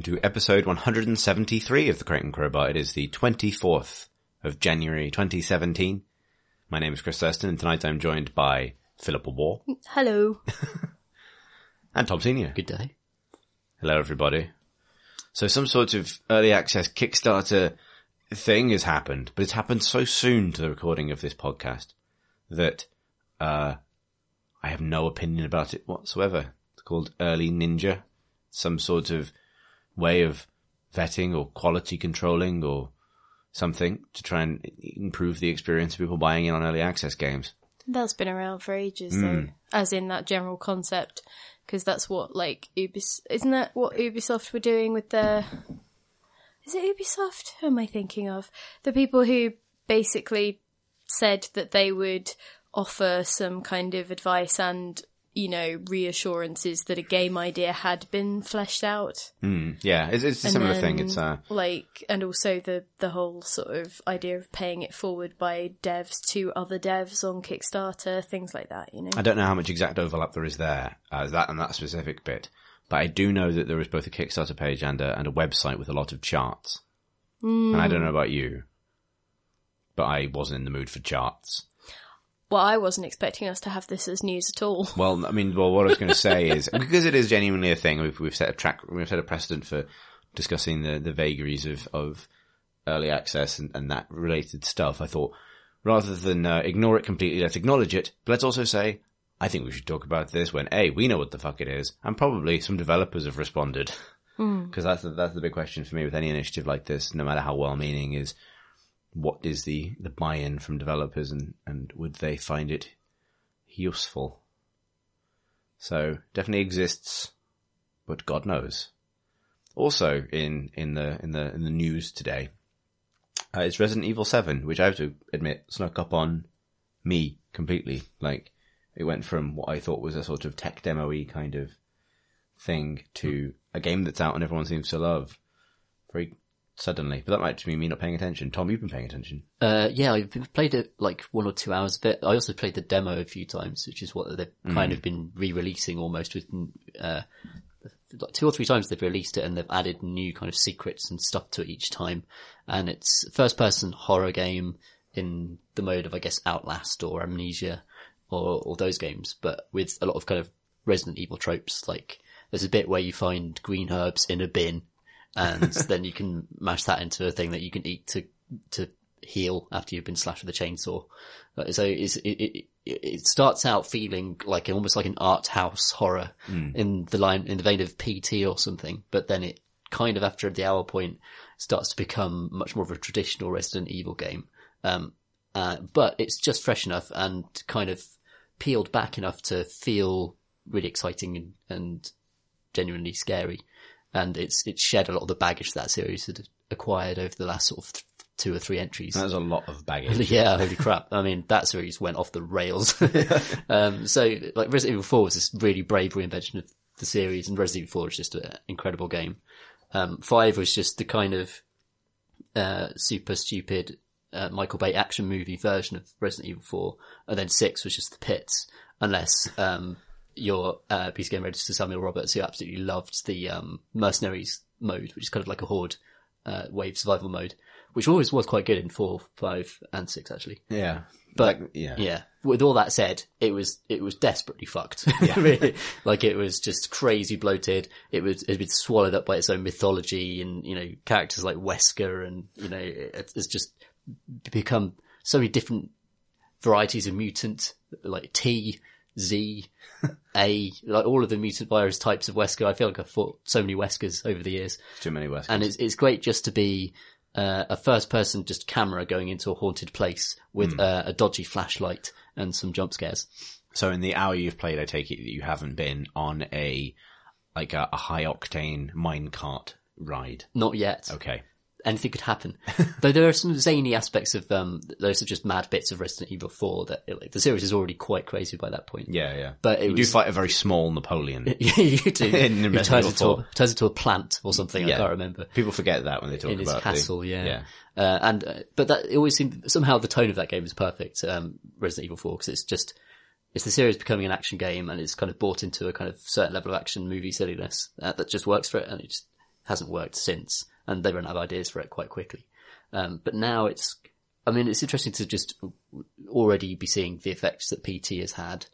Hello and welcome to episode 173 of the Crate and Crowbar. It is the 24th of January 2017. My name is Chris Thursten and tonight I'm joined by Philippa Warr Hello. and Tom Senior. Good day. Hello everybody. So some sort of early access Kickstarter thing has happened, but it's happened so soon to the recording of this podcast that, uh, I have no opinion about it whatsoever. It's called Early Ninja. Some sort of way of vetting or quality controlling or something to try and improve the experience of people buying in on early access games. That's been around for ages, though, hmm. as in that general concept, because that's what like Ubis isn't that what Ubisoft were doing with their? Is it Ubisoft? Who am I thinking of? The people who basically said that they would offer some kind of advice and you know reassurances that a game idea had been fleshed out. Mm, yeah, it's, it's a And similar thing. It's, uh, like, and also the the whole sort of idea of paying it forward by devs to other devs on Kickstarter, things like that. You know, I don't know how much exact overlap there is there, uh, that and that specific bit, but I do know that there is both a Kickstarter page and a, and a website with a lot of charts. And I don't know about you, but I wasn't in the mood for charts. Well, I wasn't expecting us to have this as news at all. Well, I mean, well, what I was going to say is because it is genuinely a thing. We've, we've set a track, we've set a precedent for discussing the, the vagaries of, of early access and, and that related stuff. I thought rather than uh, ignore it completely, let's acknowledge it, but let's also say, I think we should talk about this when A, we know what the fuck it is, and probably some developers have responded. Because that's the, that's the big question for me with any initiative like this, no matter how well-meaning, is what is the, the buy-in from developers and, and would they find it useful? So definitely exists, but God knows. Also in, in the, in the, in the news today, uh, it's Resident Evil 7, which I have to admit snuck up on me completely. Like, it went from what I thought was a sort of tech demo-y kind of thing to a game that's out and everyone seems to love very suddenly. But that might just be me not paying attention. Tom, you've been paying attention. Uh, yeah, I've played it like one or two hours of it. I also played the demo a few times, which is what they've kind of been re-releasing almost with, uh, like two or three times they've released it and they've added new kind of secrets and stuff to it each time. And it's first person horror game in the mode of, I guess, Outlast or Amnesia or, or those games, but with a lot of kind of Resident Evil tropes. Like there's a bit where you find green herbs in a bin and then you can mash that into a thing that you can eat to to heal after you've been slashed with a chainsaw. So it's, it, it it starts out feeling like almost like an art house horror in the line in the vein of PT or something, but then it kind of after the hour point starts to become much more of a traditional Resident Evil game. Um, uh, but it's just fresh enough and kind of peeled back enough to feel really exciting and, and genuinely scary and it's it's shed a lot of the baggage that series had acquired over the last sort of th- two or three entries. That's a lot of baggage. yeah, holy crap! I mean, that series went off the rails. um, so, like Resident Evil Four was this really brave reinvention of the series, and Resident Evil Four is just an incredible game. Um, Five was just the kind of uh, super stupid uh, Michael Bay action movie version of Resident Evil Four, and then Six was just the pits, unless um, your uh, piece of game register Samuel Roberts, who absolutely loved the um, mercenaries mode, which is kind of like a horde uh, wave survival mode, which always was quite good in four, five, and six actually. Yeah. But Like, yeah. yeah. With all that said, it was it was desperately fucked. really, like it was just crazy bloated. It was it had been swallowed up by its own mythology and you know characters like Wesker and you know it, it's just become so many different varieties of mutant like T, Z, A, like all of the mutant virus types of Wesker. I feel like I've fought so many Weskers over the years Too many West. and it's it's great just to be uh, a first person just camera going into a haunted place with uh, a dodgy flashlight and some jump scares. So in the hour you've played, I take it that you haven't been on a like a, a high octane minecart ride. Not yet. Okay. Anything could happen. Though there are some zany aspects of um those are just mad bits of Resident Evil 4 that like, the series is already quite crazy by that point. Yeah, yeah. But it you do fight a very small Napoleon. Yeah, you do. In Resident turns Evil into, 4. a, turns into a plant or something. Yeah. I can't remember. People forget that when they talk in his about castle, the, yeah. yeah. Uh, and uh, but that it always seemed somehow the tone of that game is perfect. Um, Resident Evil Four because it's just it's the series becoming an action game and it's kind of bought into a kind of certain level of action movie silliness uh, that just works for it and it just hasn't worked since. And they run out of ideas for it quite quickly. Um, but now it's, I mean, it's interesting to just already be seeing the effects that PT has had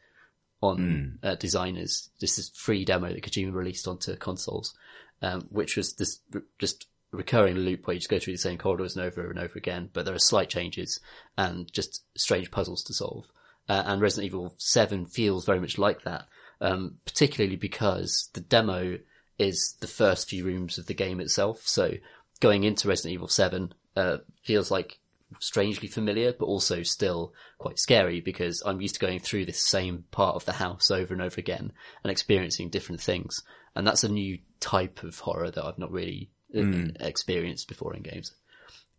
on uh, designers. This is free demo that Kojima released onto consoles, um, which was this r- just recurring loop where you just go through the same corridors and over and over again, but there are slight changes and just strange puzzles to solve. Uh, and Resident Evil 7 feels very much like that, um, particularly because the demo is the first few rooms of the game itself. So going into Resident Evil 7 uh, feels like strangely familiar, but also still quite scary because I'm used to going through this same part of the house over and over again and experiencing different things. And that's a new type of horror that I've not really uh, experienced before in games.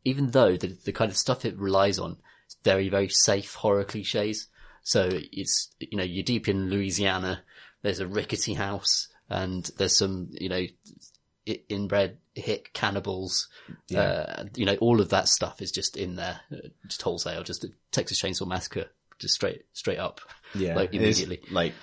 Even though the, the kind of stuff it relies on is very, very safe horror cliches. So it's, you know, you're deep in Louisiana, there's a rickety house and there's some, you know, inbred hick cannibals. Uh, you know, all of that stuff is just in there, uh, just wholesale, just a Texas Chainsaw Massacre, just straight, straight up. Yeah. Like immediately. like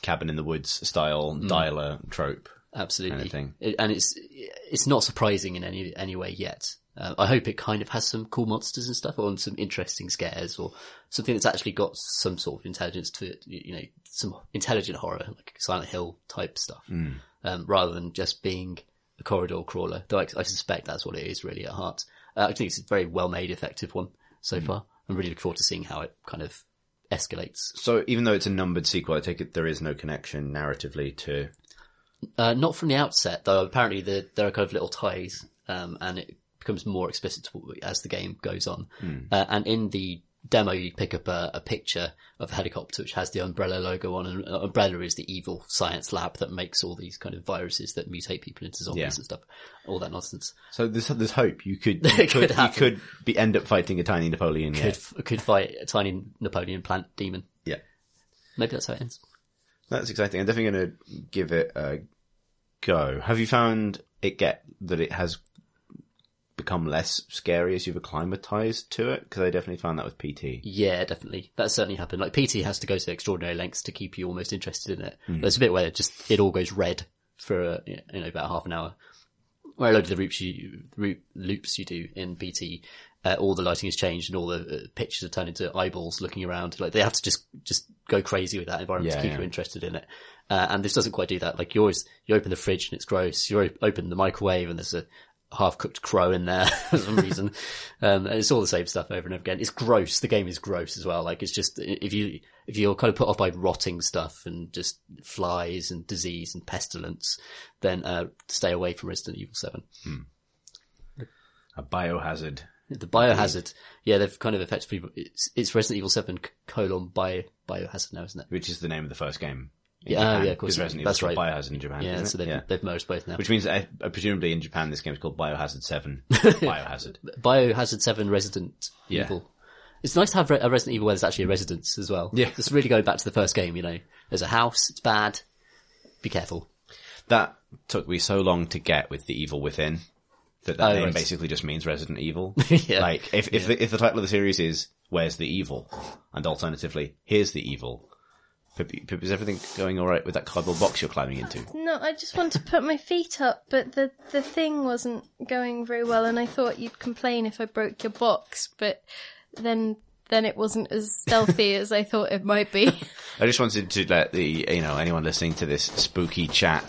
cabin in the woods style dialer trope. Absolutely. kind of and it's, it's not surprising in any, any way yet. Uh, I hope it kind of has some cool monsters and stuff or some interesting scares or something that's actually got some sort of intelligence to it, you know, some intelligent horror, like Silent Hill type stuff, um, rather than just being a corridor crawler, though I, I suspect that's what it is really at heart. Uh, I think it's a very well made, effective one so far. I'm really looking forward to seeing how it kind of escalates. So even though it's a numbered sequel, I take it there is no connection narratively to. Uh, not from the outset, though. Apparently, the, there are kind of little ties, um, and it becomes more explicit as the game goes on. Uh, and in the demo, you pick up a, a picture of a helicopter which has the Umbrella logo on, and uh, Umbrella is the evil science lab that makes all these kind of viruses that mutate people into zombies Yeah. and stuff. All that nonsense. So there's there's hope. You could you could, could you could be end up fighting a tiny Napoleon. Could Yet. could fight a tiny Napoleon plant demon. Yeah, Maybe that's how it ends. that's exciting. I'm definitely going to give it a go. Have you found it get that it has become less scary as you've acclimatized to it? Because I definitely found that with PT. Yeah, definitely. That certainly happened. Like PT has to go to extraordinary lengths to keep you almost interested in it. There's a bit where it just it all goes red for uh, you know about half an hour. Where a load of the loops you route, loops you do in PT, uh, all the lighting has changed and all the uh, pictures are turned into eyeballs looking around. Like they have to just just go crazy with that environment Yeah, to keep yeah. you interested in it. Uh, and this doesn't quite do that. Like you always you open the fridge and it's gross. You op- open the microwave and there's a half cooked crow in there for some reason. Um, and it's all the same stuff over and over again. It's gross. The game is gross as well. Like it's just, if you, if you're kind of put off by rotting stuff and just flies and disease and pestilence, then, uh, stay away from Resident Evil 7. A biohazard. The biohazard, yeah, they've kind of effectively, it's, it's Resident Evil 7 colon bio, biohazard now, isn't it? which is the name of the first game. Yeah, Japan, yeah, of course. Resident That's right. Biohazard in Japan. Yeah, so they've, yeah. they've merged both now. Which means that uh, presumably in Japan this game is called Biohazard Seven. Biohazard. Biohazard 7 Resident Yeah. Evil. It's nice to have a Resident Evil where there's actually a residence as well. Yeah. It's really going back to the first game, you know. There's a house, it's bad. Be careful. That took me so long to get with the Evil Within that that Oh, name right. basically just means Resident Evil. Yeah. Like if if, the, if the title of the series is "Where's the Evil," and alternatively, "Here's the Evil." Pip, is everything going all right with that cardboard box you're climbing into? No, I just want to put my feet up, but the the thing wasn't going very well, and I thought you'd complain if I broke your box, but then then it wasn't as stealthy as I thought it might be. I just wanted to let the you know anyone listening to this spooky chat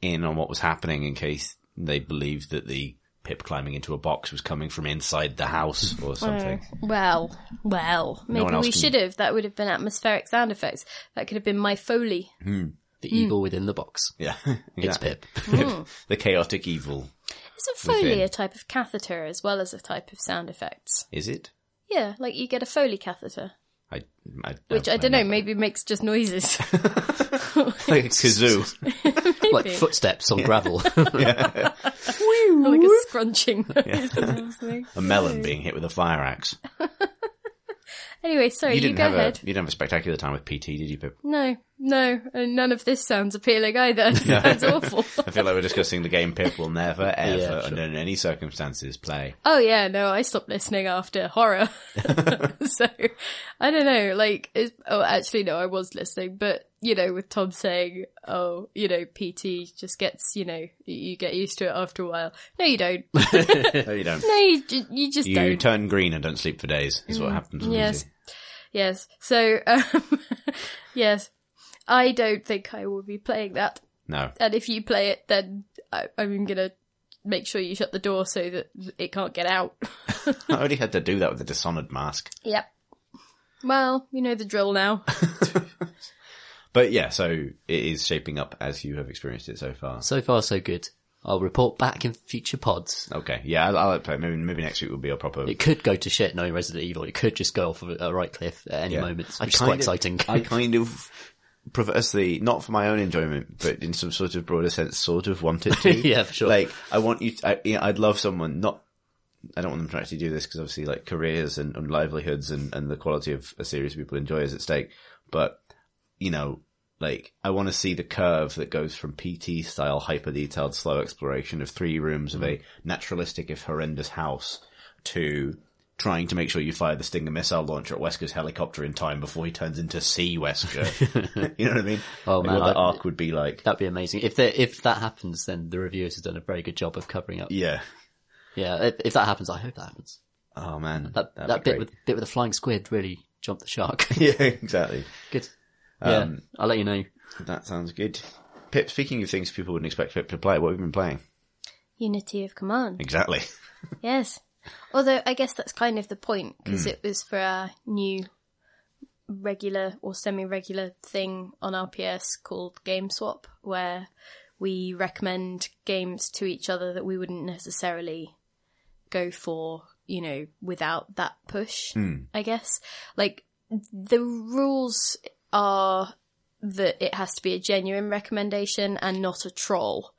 in on what was happening in case they believed that the Pip climbing into a box was coming from inside the house or something. well, well, maybe one else we can- should have. That would have been atmospheric sound effects. That could have been my foley. Hmm. The evil within the box. Yeah, It's exactly. Pip. Hmm. the chaotic evil. Isn't foley Within. a type of catheter as well as a type of sound effects? Is it? Yeah, like you get a foley catheter, I, I which I don't know, maybe makes just noises. like a kazoo. like footsteps on gravel. like a scrunching noise or a melon being hit with a fire axe. Anyway, sorry, You you, didn't go have ahead. a you didn't have a spectacular time with PT, did you, Pip? No, no, and none of this sounds appealing either. sounds awful. I feel like we're discussing the game Pip will never, ever, Yeah, sure. under any circumstances play. Oh yeah, no, I stopped listening after horror. so I don't know, like, is, oh, actually no, I was listening, but you know, with Tom saying, oh, you know, PT just gets, you know, you- you get used to it after a while. No, you don't. No, you don't. No, you, ju- you just You don't. You turn green and don't sleep for days, is what happens. yes. PT. Yes. So, um, yes, I don't think I will be playing that. No. And if you play it, then I, I'm gonna make sure you shut the door so that it can't get out. I already had to do that with the Dishonored mask. yep. Well, you know the drill now. But yeah, so it is shaping up as you have experienced it so far. So far, so good. I'll report back in future pods. Okay, yeah, I'll, I'll play. Maybe, maybe next week will be a proper. It could go to shit knowing Resident Evil. It could just go off of a right cliff at any Yeah. moment, I which is quite of- exciting. I kind of perversely, not for my own enjoyment, but in some sort of broader sense, sort of want it to. Yeah, for sure. Like, I want you. To, I, you know, I'd love someone not. I don't want them to actually do this because obviously, like careers and, and livelihoods and, and the quality of a series people enjoy is at stake. But you know, like I want to see the curve that goes from PT style hyper detailed slow exploration of three rooms of a mm. naturalistic if horrendous house to trying to make sure you fire the Stinger missile launcher at Wesker's helicopter in time before he turns into Sea Wesker. you know what I mean? Oh, Like, man, what that I- arc would be like. That'd be amazing. If there, if that happens, then the reviewers have done a very good job of covering up. Yeah. Yeah, if, if that happens, I hope that happens. Oh man, That that'd that be bit great. with bit with the flying squid really jumped the shark. yeah, exactly. good. Yeah, Um, I'll let you know. That sounds good. Pip, speaking of things people wouldn't expect Pip to play, what have you been playing? Unity of command. Exactly. Yes. Although I guess that's kind of the point because Hmm. it was for our new regular or semi-regular thing on RPS called Game Swap, where we recommend games to each other that we wouldn't necessarily go for, you know, without that push. I guess like the rules are that it has to be a genuine recommendation and not a troll.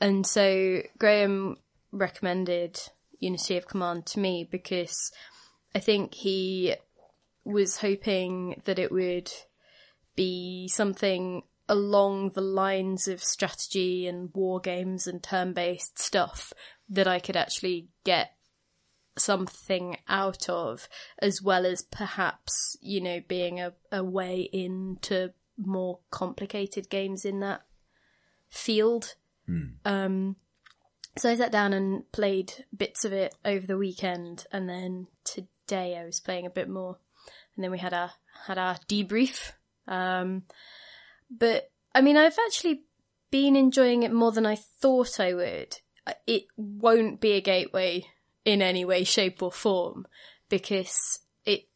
And so Graham recommended Unity of Command to me because I think he was hoping that it would be something along the lines of strategy and war games and turn based stuff that I could actually get something out of, as well as perhaps, you know, being a, a way into more complicated games in that field. Um, so I sat down and played bits of it over the weekend, and then today I was playing a bit more, and then we had our had our debrief. Um, but I mean, I've actually been enjoying it more than I thought I would. It won't be a gateway in any way, shape, or form because it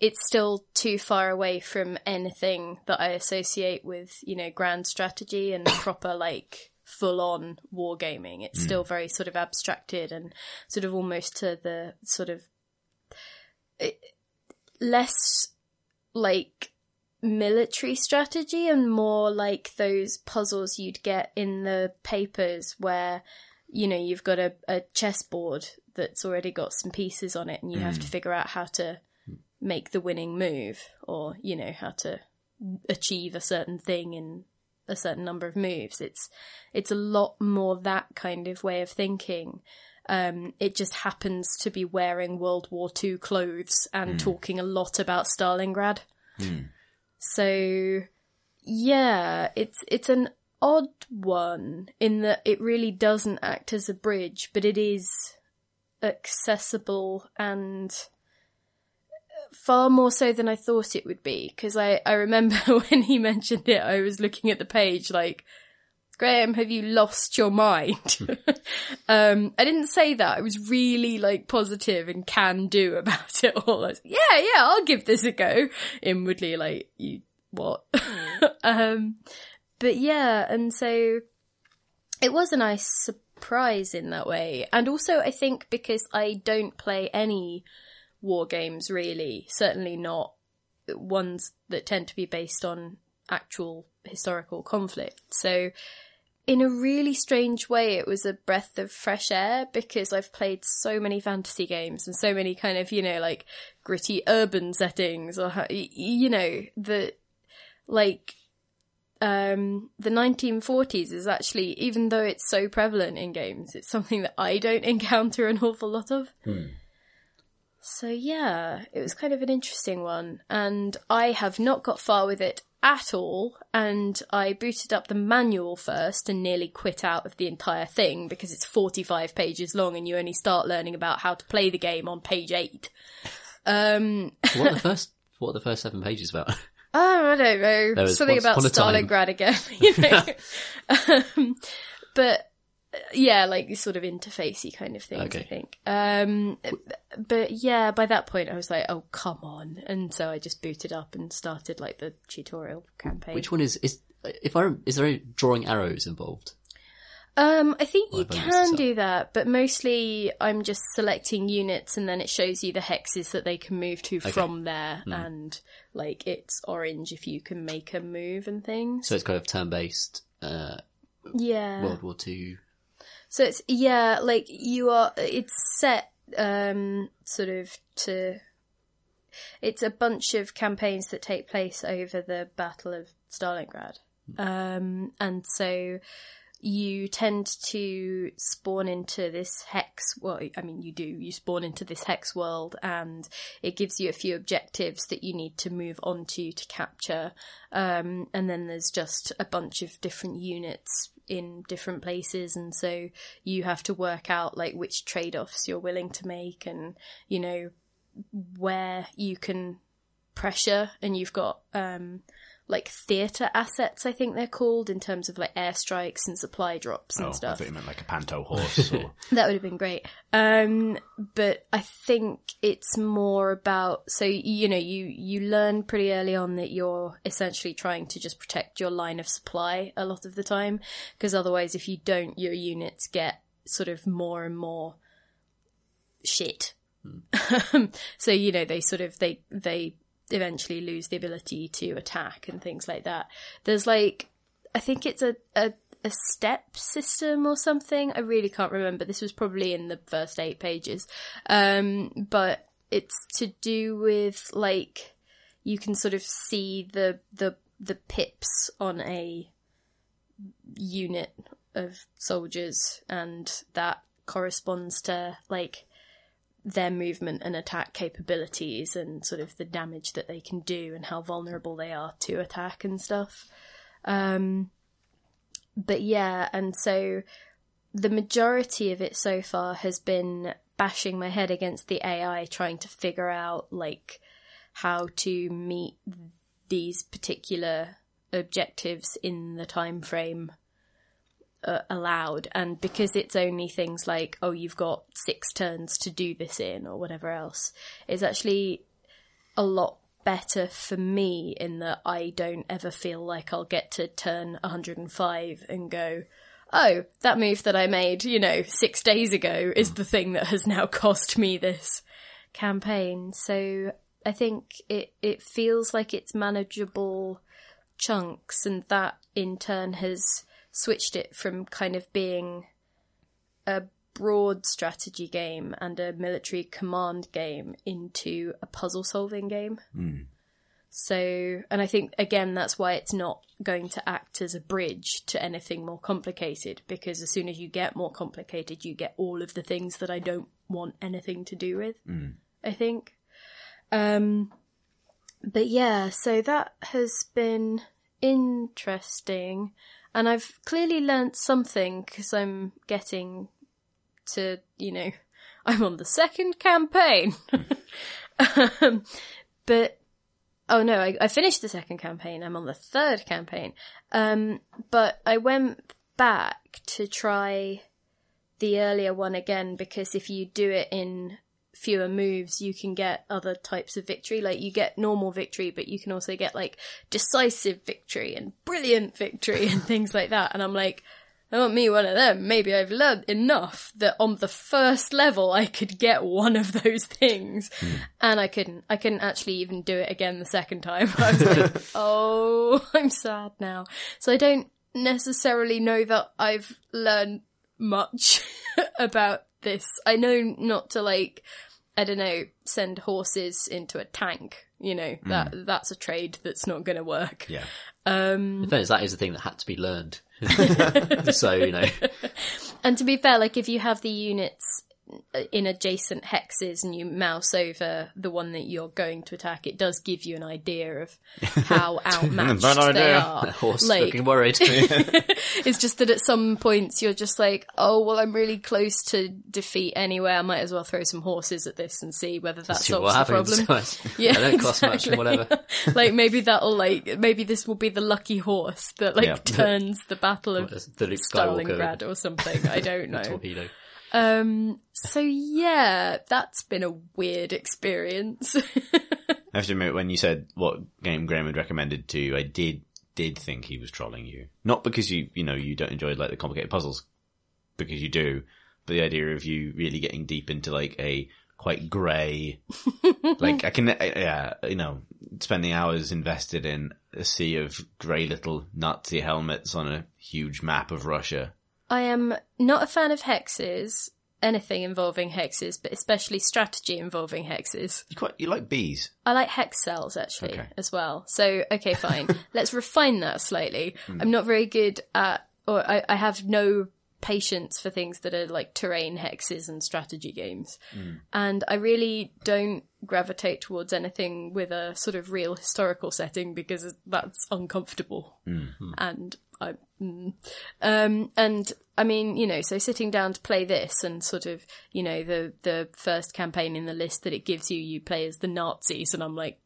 it's still too far away from anything that I associate with, you know, grand strategy and proper like full on wargaming. It's still mm. very sort of abstracted and sort of almost to the sort of it, less like military strategy and more like those puzzles you'd get in the papers where you know you've got a, a chessboard that's already got some pieces on it and you have to mm. figure out how to make the winning move or you know how to achieve a certain thing in a certain number of moves. It's it's a lot more that kind of way of thinking. Um, it just happens to be wearing World War II clothes and talking a lot about Stalingrad. So, yeah, it's it's an odd one in that it really doesn't act as a bridge, but it is accessible and far more so than I thought it would be. Because I, I remember when he mentioned it, I was looking at the page like, Graham, have you lost your mind? um, I didn't say that. I was really like positive and can do about it all. I was, yeah, yeah, I'll give this a go. Inwardly, like, you, what? um, but yeah, and so it was a nice surprise in that way. And also, I think because I don't play any war games really, certainly not ones that tend to be based on actual historical conflict. So, in a really strange way, it was a breath of fresh air because I've played so many fantasy games and so many kind of, you know, like gritty urban settings or, you know, the, like, um, the 1940s is actually, even though it's so prevalent in games, it's something that I don't encounter an awful lot of. So yeah, it was kind of an interesting one, and I have not got far with it at all. And I booted up the manual first and nearly quit out of the entire thing because it's 45 pages long, and you only start learning about how to play the game on page eight. Um, What are the first? What are the first seven pages about? Oh, I don't know. Something once about. Stalingrad again. You know? um, but yeah, like sort of interfacey kind of things, I think. Um, but yeah, by that point I was like, oh, come on. And so I just booted up and started like the tutorial campaign. Which one is is if I is there any drawing arrows involved? Um, I think you have I messed can do that, but mostly I'm just selecting units and then it shows you the hexes that they can move to from there, Hmm. and like it's orange if you can make a move and things. So it's kind of turn based. Uh, yeah. World War Two. So it's yeah, like you are. It's set um sort of to. It's a bunch of campaigns that take place over the Battle of Stalingrad, um, and so you tend to spawn into this hex. Well, I mean, you do. You spawn into this hex world, and it gives you a few objectives that you need to move onto to capture. Um, and then there's just a bunch of different units in different places, and so you have to work out like which trade offs you're willing to make, and you know where you can pressure, and you've got um, like theatre assets, I think they're called, in terms of like airstrikes and supply drops and Oh, I stuff. thought you meant like a panto horse. Or... That would have been great. Um, but I think it's more about so you know you you learn pretty early on that you're essentially trying to just protect your line of supply a lot of the time because otherwise if you don't your units get sort of more and more shit. so you know they sort of they they eventually lose the ability to attack and things like that. There's like I think it's a, a a step system or something. I really can't remember. This was probably in the first eight pages. Um, but it's to do with like you can sort of see the the the pips on a unit of soldiers and that corresponds to like their movement and attack capabilities and sort of the damage that they can do and how vulnerable they are to attack and stuff. Um, but yeah, and so the majority of it so far has been bashing my head against the AI, trying to figure out like how to meet these particular objectives in the time frame uh, allowed and because it's only things like oh you've got six turns to do this in or whatever else it's actually a lot better for me in that I don't ever feel like I'll get to turn 105 and go oh that move that I made you know 6 days ago is the thing that has now cost me this campaign. So I think it it feels like it's manageable chunks and that in turn has switched it from kind of being a broad strategy game and a military command game into a puzzle solving game. So, and I think again that's why it's not going to act as a bridge to anything more complicated because as soon as you get more complicated, you get all of the things that I don't want anything to do with. I think. Um, but yeah, so that has been interesting, and I've clearly learnt something because I'm getting to, you know, I'm on the second campaign. um, but oh no, I, I finished the second campaign. I'm on the third campaign. Um, but I went back to try the earlier one again because if you do it in fewer moves, you can get other types of victory. Like you get normal victory, but you can also get like decisive victory and brilliant victory and things like that. And I'm like, I want me one of them. Maybe I've learned enough that on the first level I could get one of those things. Hmm. And I couldn't. I couldn't actually even do it again the second time. I was like, oh, I'm sad now. So I don't necessarily know that I've learned much about this. I know not to like I don't know, send horses into a tank. You know, mm. that that's a trade that's not going to work. Yeah. Um, In fairness, that is the thing that had to be learned. so, you know, And to be fair, like if you have the units in adjacent hexes and you mouse over the one that you're going to attack, it does give you an idea of how outmatched they are. horse Like, looking worried. it's just that at some points you're just like, oh well, I'm really close to defeat anyway. I might as well throw some horses at this and see whether that See solves what the happens. problem. yeah, they don't cost much and exactly. whatever. like maybe that'll like maybe this will be the lucky horse that like Yeah. turns the battle of The Luke Stalingrad or something. I don't know. torpedo. Um. So yeah, that's been a weird experience. I have to admit, when you said what game Graham had recommended to you, I did did think he was trolling you. Not because you you know you don't enjoy like the complicated puzzles, because you do, but the idea of you really getting deep into like a quite grey, like I can I- yeah you know spending hours invested in a sea of grey little Nazi helmets on a huge map of Russia. I am not a fan of hexes. Anything involving hexes, but especially strategy involving hexes. You quite you like bees. I like hex cells actually Okay. as well. So okay, fine. Let's refine that slightly. Hmm. I'm not very good at, or I, I have no patience for things that are like terrain hexes and strategy games. Hmm. And I really don't gravitate towards anything with a sort of real historical setting because that's uncomfortable. Hmm. And I, mm. um, and I mean, you know, so sitting down to play this and sort of, you know, the, the first campaign in the list that it gives you, you play as the Nazis and I'm like,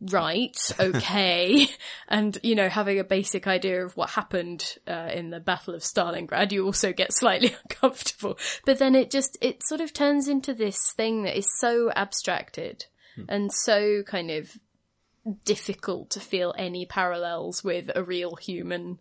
right, okay. and, you know, having a basic idea of what happened uh, in the Battle of Stalingrad, you also get slightly uncomfortable. But then it just, it sort of turns into this thing that is so abstracted and so kind of difficult to feel any parallels with a real human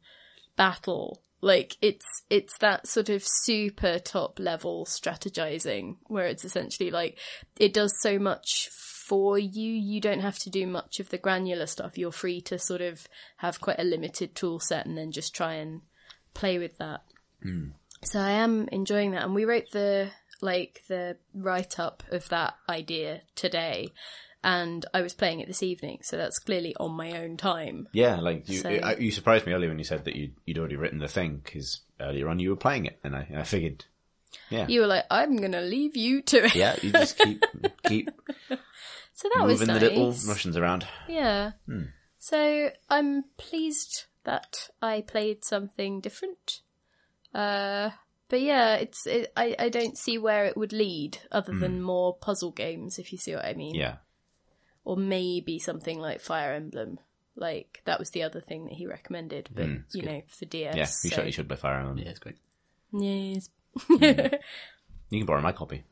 battle. Like it's it's that sort of super top level strategizing where it's essentially like it does so much for you. You don't have to do much of the granular stuff. You're free to sort of have quite a limited tool set and then just try and play with that. Hmm. So I am enjoying that, and we wrote the like the write up of that idea today, and I was playing it this evening. So that's clearly on my own time. Yeah, like you, So- I- you surprised me earlier when you said that you'd, you'd already written the thing because earlier on you were playing it, and I, I figured, yeah, You were like, "I'm gonna leave you to it." yeah, you just keep keep So that was moving nice. the little Russians around. Yeah. So I'm pleased that I played something different. Uh, but yeah, it's it, I I don't see where it would lead other than more puzzle games, if you see what I mean. Yeah, Or maybe something like Fire Emblem. Like that was the other thing that he recommended, but mm, you know, for DS. yeah, you so- should you should play Fire Emblem. Yeah, it's great. Yes. You can borrow my copy.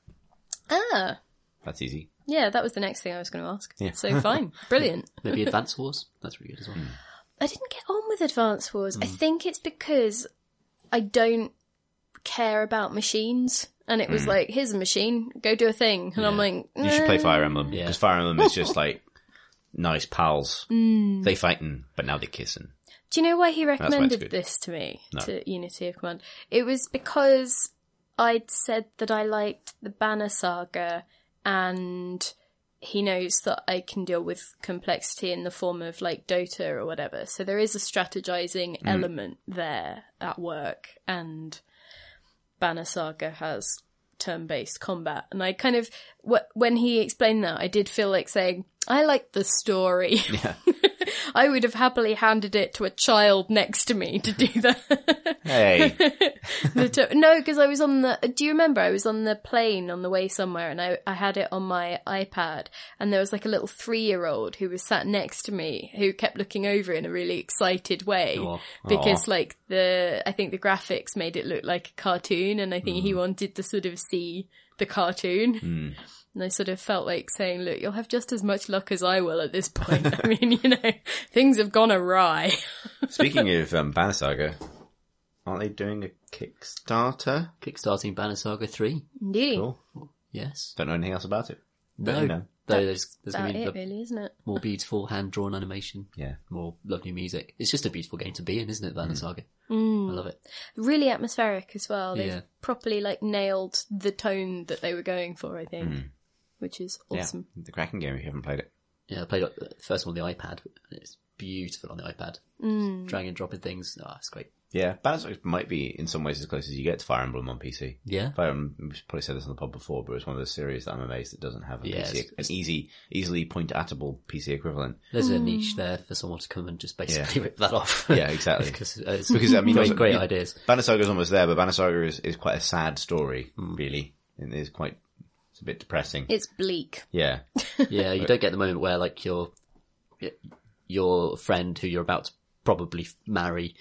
Ah, That's easy. yeah, that was the next thing I was going to ask. Yeah. So fine, brilliant. Maybe Advance Wars. That's really good as well. Hmm. I didn't get on with Advance Wars. I hmm. think it's because I don't care about machines. And it was like, here's a machine, go do a thing. And I'm like, You should play. Fire Emblem Yeah. because Fire Emblem is just like nice pals. Mm. They fighting, but now they're kissing. Do you know why he it's recommended good. this to me, No. to Unity of Command? It was because I'd said that I liked the Banner Saga and he knows that I can deal with complexity in the form of like Dota or whatever. So there is a strategizing element there at work and Banner Saga has turn-based combat. And I kind of, wh- when he explained that, I did feel like saying, I like the story. Yeah. I would have happily handed it to a child next to me to do that. Hey, The to- no, because I was on the. Do you remember? I was on the plane on the way somewhere, and I I had it on my iPad, and there was like a little three year old who was sat next to me who kept looking over in a really excited way because like the I think the graphics made it look like a cartoon, and I think Mm. he wanted to sort of see the cartoon. And I sort of felt like saying, look, you'll have just as much luck as I will at this point. I mean, you know, things have gone awry. speaking of um, Banner Saga, aren't they doing a Kickstarter? Kickstarting Banner Saga 3. Indeed. Cool. Yes. Don't know anything else about it. But, No. you know, Though there's, there's going to it, be really, isn't it? more beautiful hand-drawn animation. yeah. More lovely music. It's just a beautiful game to be in, isn't it, Mm. Saga? Mm. I love it. Really atmospheric as well. They've Yeah. properly like nailed the tone that they were going for, I think. which is Yeah, awesome. the cracking game if you haven't played it. Yeah, I played it- the first one on the iPad. and It's beautiful on the iPad. Mm. Drag and dropping things. Oh, it's great. Yeah, Bannersaga might be in some ways as close as you get to Fire Emblem on PC. Yeah. Fire Emblem, we've probably said this on the pod before, but it's one of those series that I'm amazed that doesn't have a Yeah, PC, it's- an easy, easily point-atable PC equivalent. There's a niche there for someone to come and just basically Yeah. rip that off. Yeah, exactly. because uh, it's Because, I mean, great, also- great you- ideas. Bannersaga is almost there, but Bannersaga is, is quite a sad story, Hmm. really. It is quite, it's a bit depressing. It's bleak. Yeah. Yeah, you don't get the moment where like your your friend who you're about to probably marry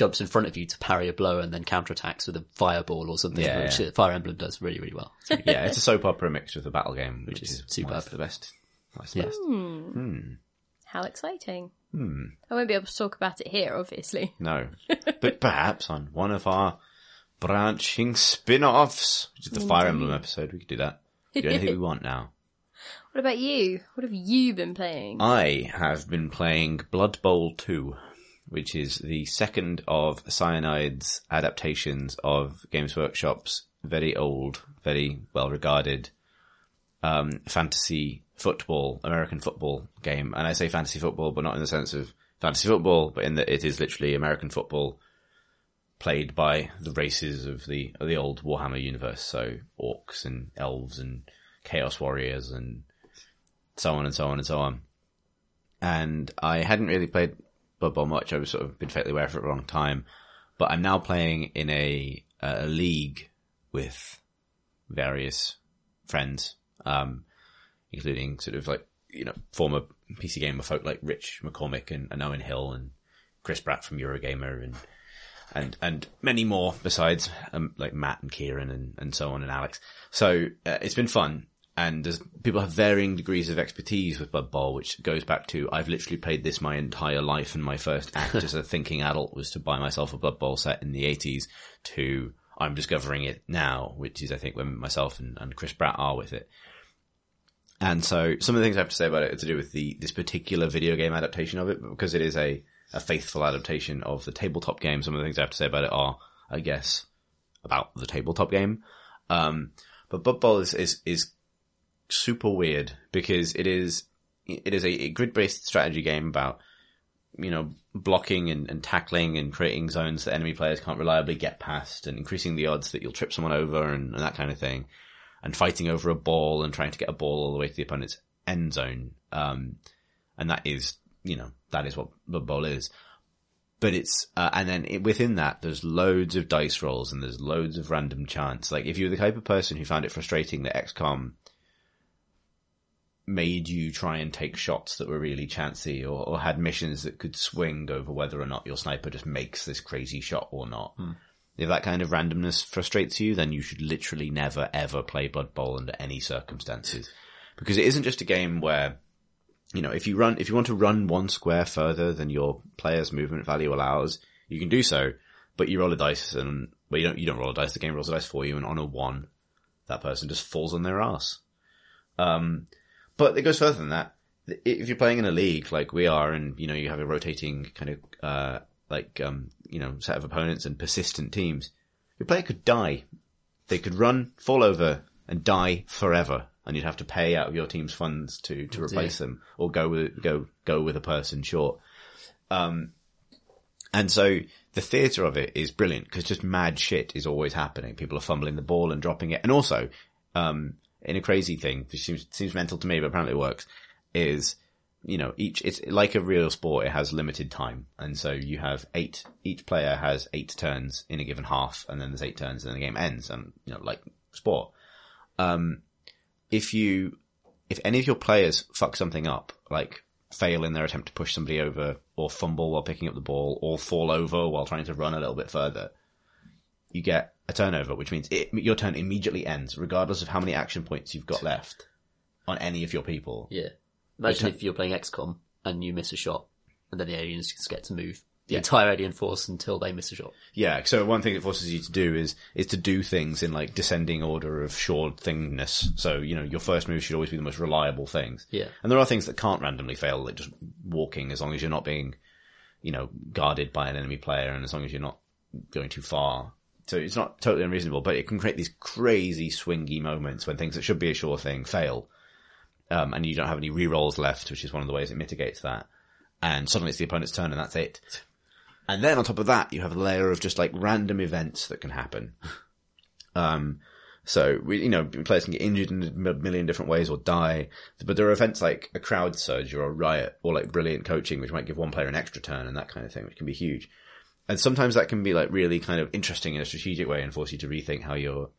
jumps in front of you to parry a blow and then counterattacks with a fireball or something, Yeah, which yeah. Fire Emblem does really, really well. So, yeah, it's a soap opera mixed with a battle game, which, is is superb. why the best. Why it's the Yeah. best. How exciting. Hmm. I won't be able to talk about it here, obviously. No. but perhaps on one of our branching spin-offs, which is the Fire Emblem episode, we could do that. Do anything we want now. What about you? What have you been playing? I have been playing Blood Bowl 2, which is the second of Cyanide's adaptations of Games Workshop's very old, very well regarded um, fantasy football, American football game. And I say fantasy football, but not in the sense of fantasy football, but in that it is literally American football played by the races of the of the old Warhammer universe. So orcs and elves and chaos warriors and so on and so on and so on. And I hadn't really played Bowl much. I was sort of been fairly aware for a long time, but I'm now playing in a a league with various friends, um, including sort of like you know former PC gamer folk like Rich McCormick and, and Owen Hill and Chris Pratt from Eurogamer and and and many more besides um, like Matt and Kieran and, and so on and Alex. So uh, it's been fun. And people have varying degrees of expertise with Blood Bowl, which goes back to I've literally played this my entire life, and my first act as a thinking adult was to buy myself a Blood Bowl set in the 80s. To I'm discovering it now, which is I think when myself and, and Chris Pratt are with it. And so some of the things I have to say about it are to do with the this particular video game adaptation of it, because it is a, a faithful adaptation of the tabletop game, some of the things I have to say about it are, I guess, about the tabletop game. Um, but Blood Bowl is, is, is super weird because it is, it is a, grid based strategy game about, you know, blocking and, and tackling and creating zones that enemy players can't reliably get past and increasing the odds that you'll trip someone over and, and that kind of thing. And fighting over a ball and trying to get a ball all the way to the opponent's end zone. Um, and that is, you know, that is what Blood Bowl is but it's uh, and then it, within that there's loads of dice rolls and there's loads of random chance like if you're the type of person who found it frustrating that xcom made you try and take shots that were really chancy or, or had missions that could swing over whether or not your sniper just makes this crazy shot or not? If that kind of randomness frustrates you then you should literally never ever play blood bowl under any circumstances. Because it isn't just a game where you know, if you run, if you want to run one square further than your player's movement value allows, you can do so, but you roll a dice and, well, you don't, you don't roll a dice, the game rolls a dice for you and on a one, that person just falls on their ass. Um, but it goes further than that. If you're playing in a league like we are and, you know, you have a rotating kind of, uh, like, um, you know, set of opponents and persistent teams, your player could die. They could run, fall over and die forever and you'd have to pay out of your team's funds to, to replace them or go with, go, go with a person short. Um, and so the theatre of it is brilliant because just mad shit is always happening. People are fumbling the ball and dropping it. And also, um, in a crazy thing, which seems, seems mental to me, but apparently it works, is, you know, each, it's like a real sport. It has limited time. And so you have eight, each player has eight turns in a given half and then there's eight turns and then the game ends and, you know, like sport. Um, if you, if any of your players fuck something up, like fail in their attempt to push somebody over or fumble while picking up the ball or fall over while trying to run a little bit further, you get a turnover, which means it, your turn immediately ends regardless of how many action points you've got left on any of your people. Yeah. Imagine Which- if you're playing XCOM and you miss a shot, and then the aliens just get to move the Yeah. entire alien force until they miss a shot. Yeah, so one thing it forces you to do is is to do things in like descending order of sure thingness. So, you know, your first move should always be the most reliable things. Yeah. And there are things that can't randomly fail, like just walking, as long as you're not being, you know, guarded by an enemy player and as long as you're not going too far So it's not totally unreasonable, but it can create these crazy swingy moments when things that should be a sure thing fail. Um, and you don't have any re-rolls left, which is one of the ways it mitigates that. And suddenly it's the opponent's turn and that's it. And then on top of that, you have a layer of just like random events that can happen. Um, so we, you know, players can get injured in a million different ways or die, but there are events like a crowd surge or a riot or like brilliant coaching, which might give one player an extra turn and that kind of thing, which can be huge. And sometimes that can be like really kind of interesting in a strategic way and force you to rethink how you're,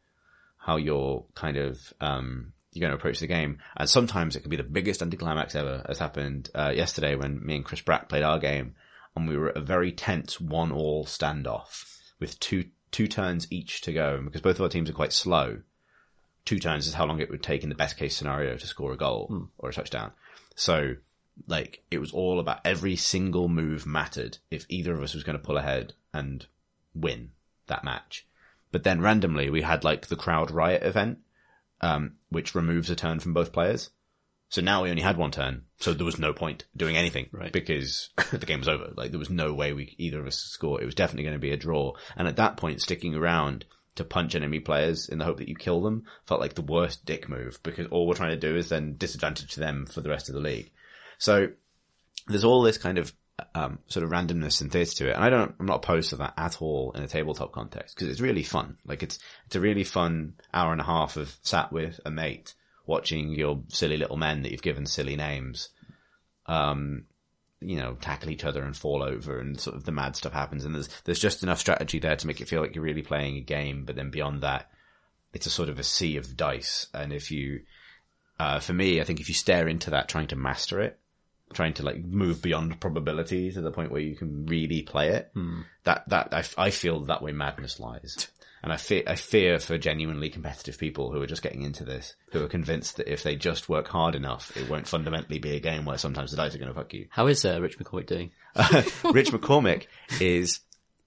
how you're kind of, um, you're going to approach the game. And sometimes it can be the biggest anticlimax ever, as happened uh, yesterday when me and Chris Brack played our game, and we were at a very tense one-all standoff with two two turns each to go. And because both of our teams are quite slow, two turns is how long it would take in the best case scenario to score a goal or a touchdown. So, like, it was all about every single move mattered if either of us was going to pull ahead and win that match. But then randomly we had like the crowd riot event, um, which removes a turn from both players. So now we only had one turn, so there was no point doing anything Right. because the game was over. Like there was no way we either of us score. It was definitely going to be a draw. And at that point, sticking around to punch enemy players in the hope that you kill them felt like the worst dick move because all we're trying to do is then disadvantage them for the rest of the league. So there's all this kind of um, sort of randomness and theatre to it, and I don't, I'm not opposed to that at all in a tabletop context because it's really fun. Like it's it's a really fun hour and a half of sat with a mate watching your silly little men that you've given silly names, um, you know, tackle each other and fall over, and sort of the mad stuff happens, and there's there's just enough strategy there to make it feel like you're really playing a game, but then beyond that, it's a sort of a sea of dice, and if you, uh, for me, I think if you stare into that, trying to master it trying to like move beyond probability to the point where you can really play it. That that I, I feel that way madness lies, and I fear I fear for genuinely competitive people who are just getting into this, who are convinced that if they just work hard enough, it won't fundamentally be a game where sometimes the dice are going to fuck you. How is uh, Rich McCoy doing? Rich McCormick is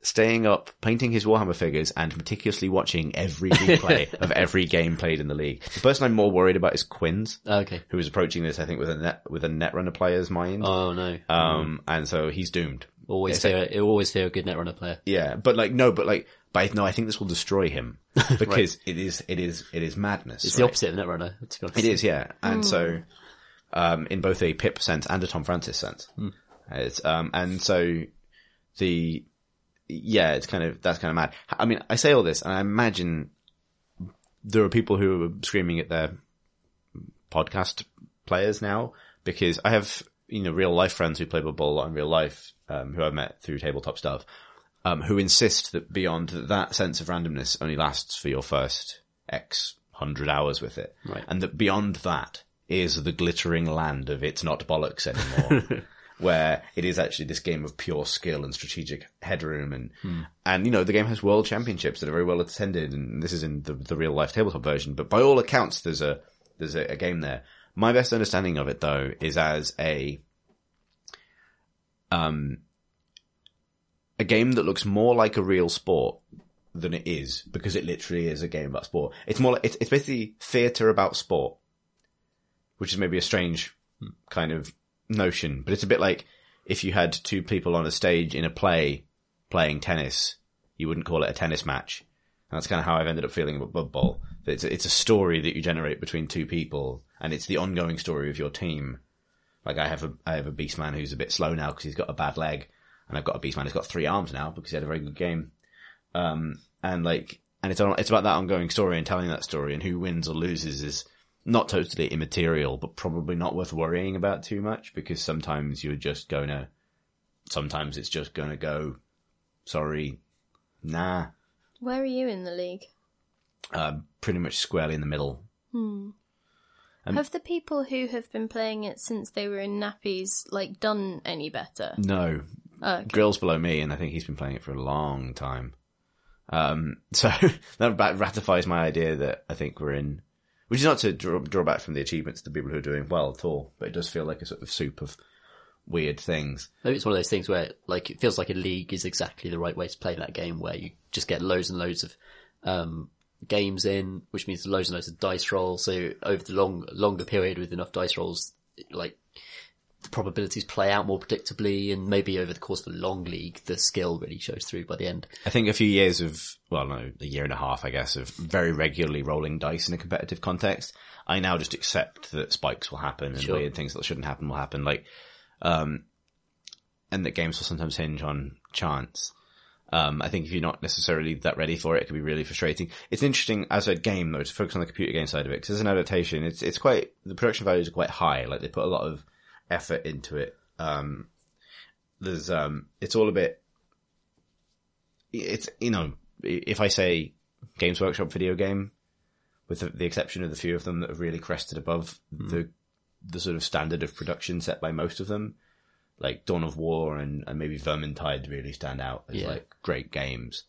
staying up, painting his Warhammer figures, and meticulously watching every replay of every game played in the league. The person I'm more worried about is Quinns, Oh, okay. who is approaching this, I think, with a net with a netrunner player's mind. Oh no. Um, and so he's doomed. always yeah, fear. always fear a good netrunner player. Yeah, but like no, but like, but no, I think this will destroy him because it is, it is, it is madness. It's right? the opposite of netrunner. To be honest. It is, yeah, and so, um, in both a Pip sense and a Tom Francis sense, it's um, and so the, yeah, it's kind of that's kind of mad. I mean, I say all this, and I imagine there are people who are screaming at their podcast players now because I have you know real life friends who play Blood Bowl a lot in real life um, who I've met through tabletop stuff um, who insist that beyond that sense of randomness only lasts for your first X hundred hours with it, Right. and that beyond that is the glittering land of it's not bollocks anymore. Where it is actually this game of pure skill and strategic headroom and, and you know, the game has world championships that are very well attended and this is in the, the real life tabletop version, but by all accounts there's a, there's a, a game there. My best understanding of it though is as a, um, a game that looks more like a real sport than it is because it literally is a game about sport. It's more like, it's, it's basically theatre about sport, which is maybe a strange kind of notion, but it's a bit like if you had two people on a stage in a play playing tennis, you wouldn't call it a tennis match. And that's kind of how I've ended up feeling about Blood Bowl. It's a, it's a story that you generate between two people, and it's the ongoing story of your team. Like I have a I have a beastman who's a bit slow now because he's got a bad leg, and I've got a beastman who's got three arms now because he had a very good game. Um, and like, and it's on, it's about that ongoing story and telling that story, and who wins or loses is not totally immaterial, but probably not worth worrying about too much because sometimes you're just gonna, sometimes it's just gonna go, sorry, nah, Where are you in the league? uh, pretty much squarely in the middle. Um, have the people who have been playing it since they were in nappies like done any better? No, Oh, okay. Grill's below me, and I think he's been playing it for a long time. Um, so that ratifies my idea that I think we're in, which is not to draw, draw back from the achievements of the people who are doing well at all, but it does feel like a sort of soup of weird things. Maybe it's one of those things where, like, it feels like a league is exactly the right way to play that game, where you just get loads and loads of um, games in, which means loads and loads of dice rolls. So over the long, longer period with enough dice rolls, like the probabilities play out more predictably, and maybe over the course of a long league, the skill really shows through by the end. I think a few years of, well, no, a year and a half, I guess, of very regularly rolling dice in a competitive context. I now just accept that spikes will happen and Sure. weird things that shouldn't happen will happen. Like, um, and that games will sometimes hinge on chance. Um, I think if you're not necessarily that ready for it, it can be really frustrating. It's interesting as a game though to focus on the computer game side of it because as an adaptation, it's it's quite the production values are quite high. Like they put a lot of effort into it. Um, there's um, it's all a bit. It's you know if I say Games Workshop video game, with the, the exception of the few of them that have really crested above the the sort of standard of production set by most of them, like Dawn of War and, and maybe Vermintide really stand out as Yeah. like great games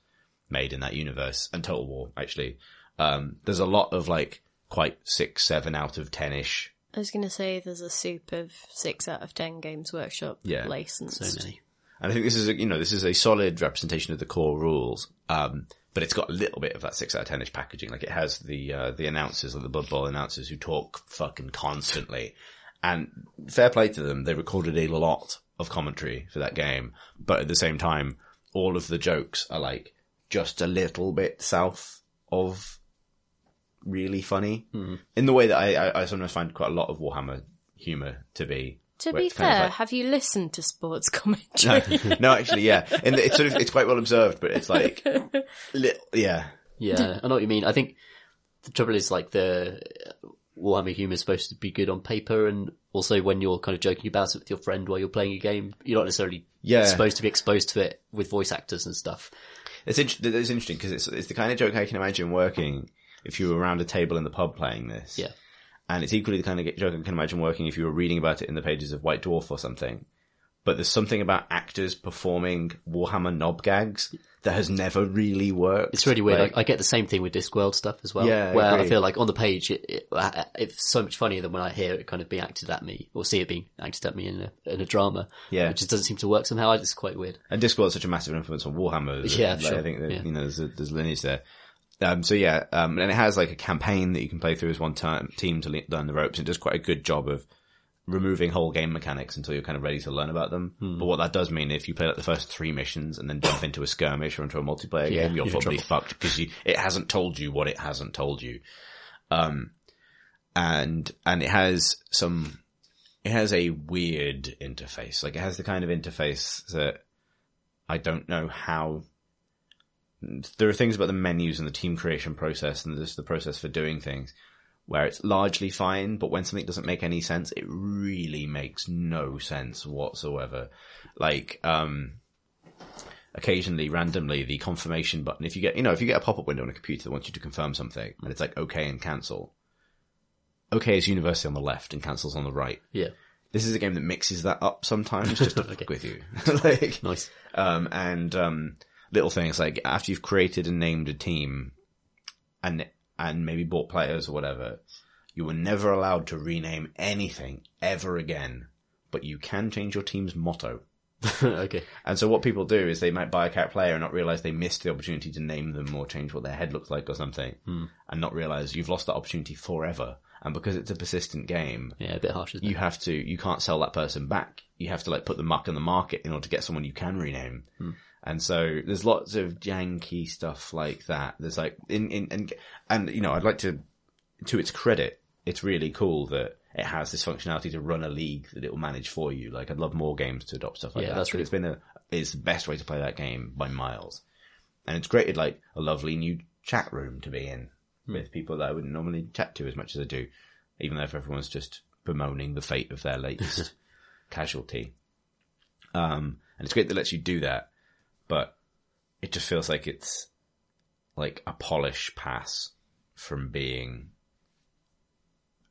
made in that universe, and Total War actually. Um, there's a lot of like quite six, seven out of ten ish. I was going to say there's a soup of six out of ten Games Workshop Yeah. licensed. So many. And I think this is a, you know, this is a solid representation of the core rules. Um, but it's got a little bit of that six out of ten-ish packaging. Like it has the, uh, the announcers, like the Blood Bowl announcers who talk fucking constantly. And fair play to them. They recorded a lot of commentary for that game. But at the same time, all of the jokes are like just a little bit south of really funny. Hmm. In the way that I, I, I sometimes find quite a lot of Warhammer humor to be. To be it's kind of fair, like- have you listened to sports no, commentary? no, actually, yeah. And it's sort of, it's quite well observed, but it's like, li- yeah. Yeah, I know what you mean. I think the trouble is like the Warhammer humor is supposed to be good on paper, and also when you're kind of joking about it with your friend while you're playing a game, you're not necessarily Yeah. supposed to be exposed to it with voice actors and stuff. It's, in- it's interesting because it's, it's the kind of joke I can imagine working if you were around a table in the pub playing this. Yeah. And it's equally the kind of joke I can imagine working if you were reading about it in the pages of White Dwarf or something. But there's something about actors performing Warhammer knob gags that has never really worked. It's really weird. Like- I, I get the same thing with Discworld stuff as well. Yeah, where I feel like on the page, it, it, it's so much funnier than when I hear it kind of being acted at me or see it being acted at me in a, in a drama. Yeah. It just doesn't seem to work somehow. It's quite weird. And Discworld's such a massive influence on Warhammer. Yeah, like, sure. I think that, Yeah. you know, there's a, there's lineage there. Um, so yeah, um, and it has like a campaign that you can play through as one time, team to learn the ropes. It does quite a good job of removing whole game mechanics until you're kind of ready to learn about them. Hmm. But what that does mean, if you play like the first three missions and then jump into a skirmish or into a multiplayer Yeah, game, you're you're probably fucked because you, it hasn't told you what it hasn't told you. Um, and, and it has some, it has a weird interface. Like it has the kind of interface that I don't know how. There are things about the menus and the team creation process and just the process for doing things where it's largely fine, but when something doesn't make any sense, it really makes no sense whatsoever. Like, um, occasionally, randomly, the confirmation button, if you get, you know, if you get a pop-up window on a computer that wants you to confirm something, and it's like okay and cancel, okay is universally on the left and cancels on the right. Yeah. This is a game that mixes that up sometimes just to Okay. fuck with you. like, Nice. um, and um, little things like after you've created and named a team, and and maybe bought players or whatever, you were never allowed to rename anything ever again. But you can change your team's motto. okay. And so what people do is they might buy a cat player and not realize they missed the opportunity to name them or change what their head looks like or something, hmm. and not realize you've lost that opportunity forever. And because it's a persistent game, Yeah, a bit harsh, you it? have to you can't sell that person back. You have to like put the muck on the market in order to get someone you can rename. Hmm. And so there's lots of janky stuff like that. There's like in in and and you know I'd like to to its credit, it's really cool that it has this functionality to run a league that it will manage for you. Like I'd love more games to adopt stuff like Yeah, that. that's really it's been a it's the best way to play that game by miles. And it's created like a lovely new chat room to be in with people that I wouldn't normally chat to as much as I do, even though if everyone's just bemoaning the fate of their latest casualty. Um, and it's great that it lets you do that, but it just feels like it's like a polish pass from being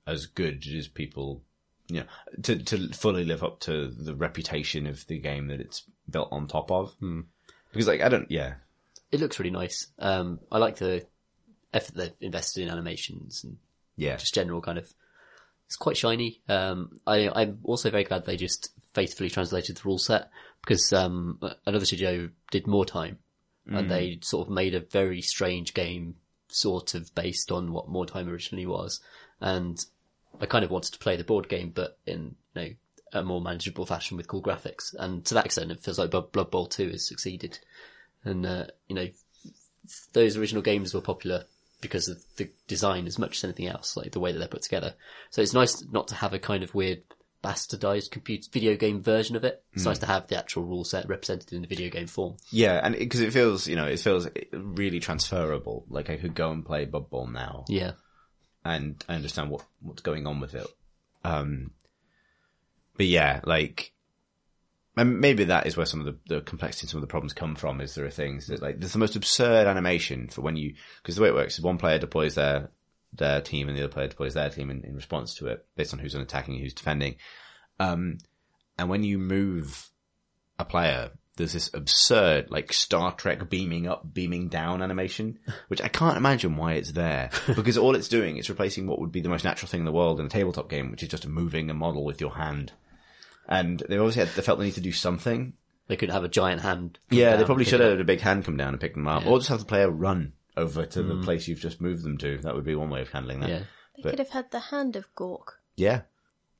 as good as people, you know, to, to fully live up to the reputation of the game that it's built on top of. Because like, I don't, yeah, It looks really nice. Um, I like the effort they've invested in animations and yeah, just general kind of. It's quite shiny. Um, I, I'm also very glad they just faithfully translated the rule set because um, another studio did Mordheim and they sort of made a very strange game, sort of based on what Mordheim originally was. And I kind of wanted to play the board game, but in you know a more manageable fashion with cool graphics. And to that extent, it feels like Blood Blood Bowl 2 has succeeded. And, uh, you know, those original games were popular because of the design as much as anything else, like the way that they're put together. So it's nice not to have a kind of weird bastardized computer video game version of it. It's nice to have the actual rule set represented in the video game form. Yeah, and because it, feels, you know, it feels really transferable. Like I could go and play Blood Bowl now, Yeah. and I understand what what's going on with it. Um, but yeah, like, and maybe that is where some of the, the complexity and some of the problems come from. Is there are things that like there's the most absurd animation for when you because the way it works is one player deploys their their team and the other player deploys their team in, in response to it based on who's attacking who's defending. Um, and when you move a player, there's this absurd, like Star Trek beaming up, beaming down animation, which I can't imagine why it's there. Because all it's doing is replacing what would be the most natural thing in the world in a tabletop game, which is just moving a model with your hand. And they obviously had, they felt the need to do something. They could have a giant hand. Yeah, they probably should have had a big hand come down and pick them up, or just have the player run over to the place you've just moved them to. That would be one way of handling that. Yeah. They But- could have had the hand of Gork. Yeah.